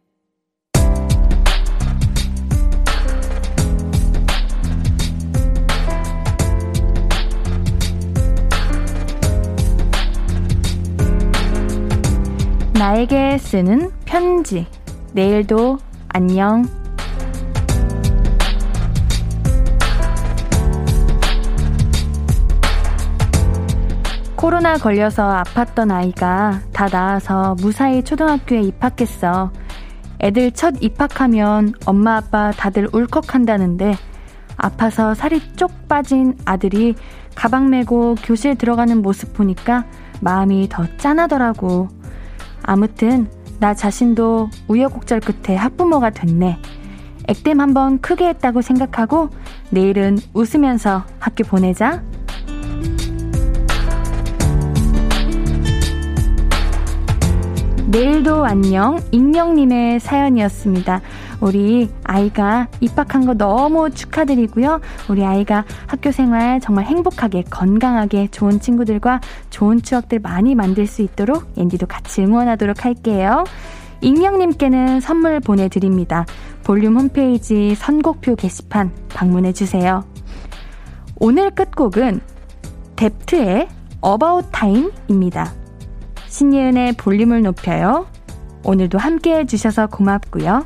나에게 쓰는 편지. 내일도 안녕. 코로나 걸려서 아팠던 아이가 다 나아서 무사히 초등학교에 입학했어. 애들 첫 입학하면 엄마 아빠 다들 울컥한다는데 아파서 살이 쪽 빠진 아들이 가방 메고 교실 들어가는 모습 보니까 마음이 더 짠하더라고. 아무튼 나 자신도 우여곡절 끝에 학부모가 됐네. 액땜 한번 크게 했다고 생각하고 내일은 웃으면서 학교 보내자. 내일도 안녕 익명님의 사연이었습니다. 우리 아이가 입학한 거 너무 축하드리고요. 우리 아이가 학교 생활 정말 행복하게 건강하게 좋은 친구들과 좋은 추억들 많이 만들 수 있도록 앤디도 같이 응원하도록 할게요. 익명님께는 선물 보내드립니다. 볼륨 홈페이지 선곡표 게시판 방문해주세요. 오늘 끝곡은 뎁트의 About Time입니다. 신예은의 볼륨을 높여요. 오늘도 함께 해주셔서 고맙고요.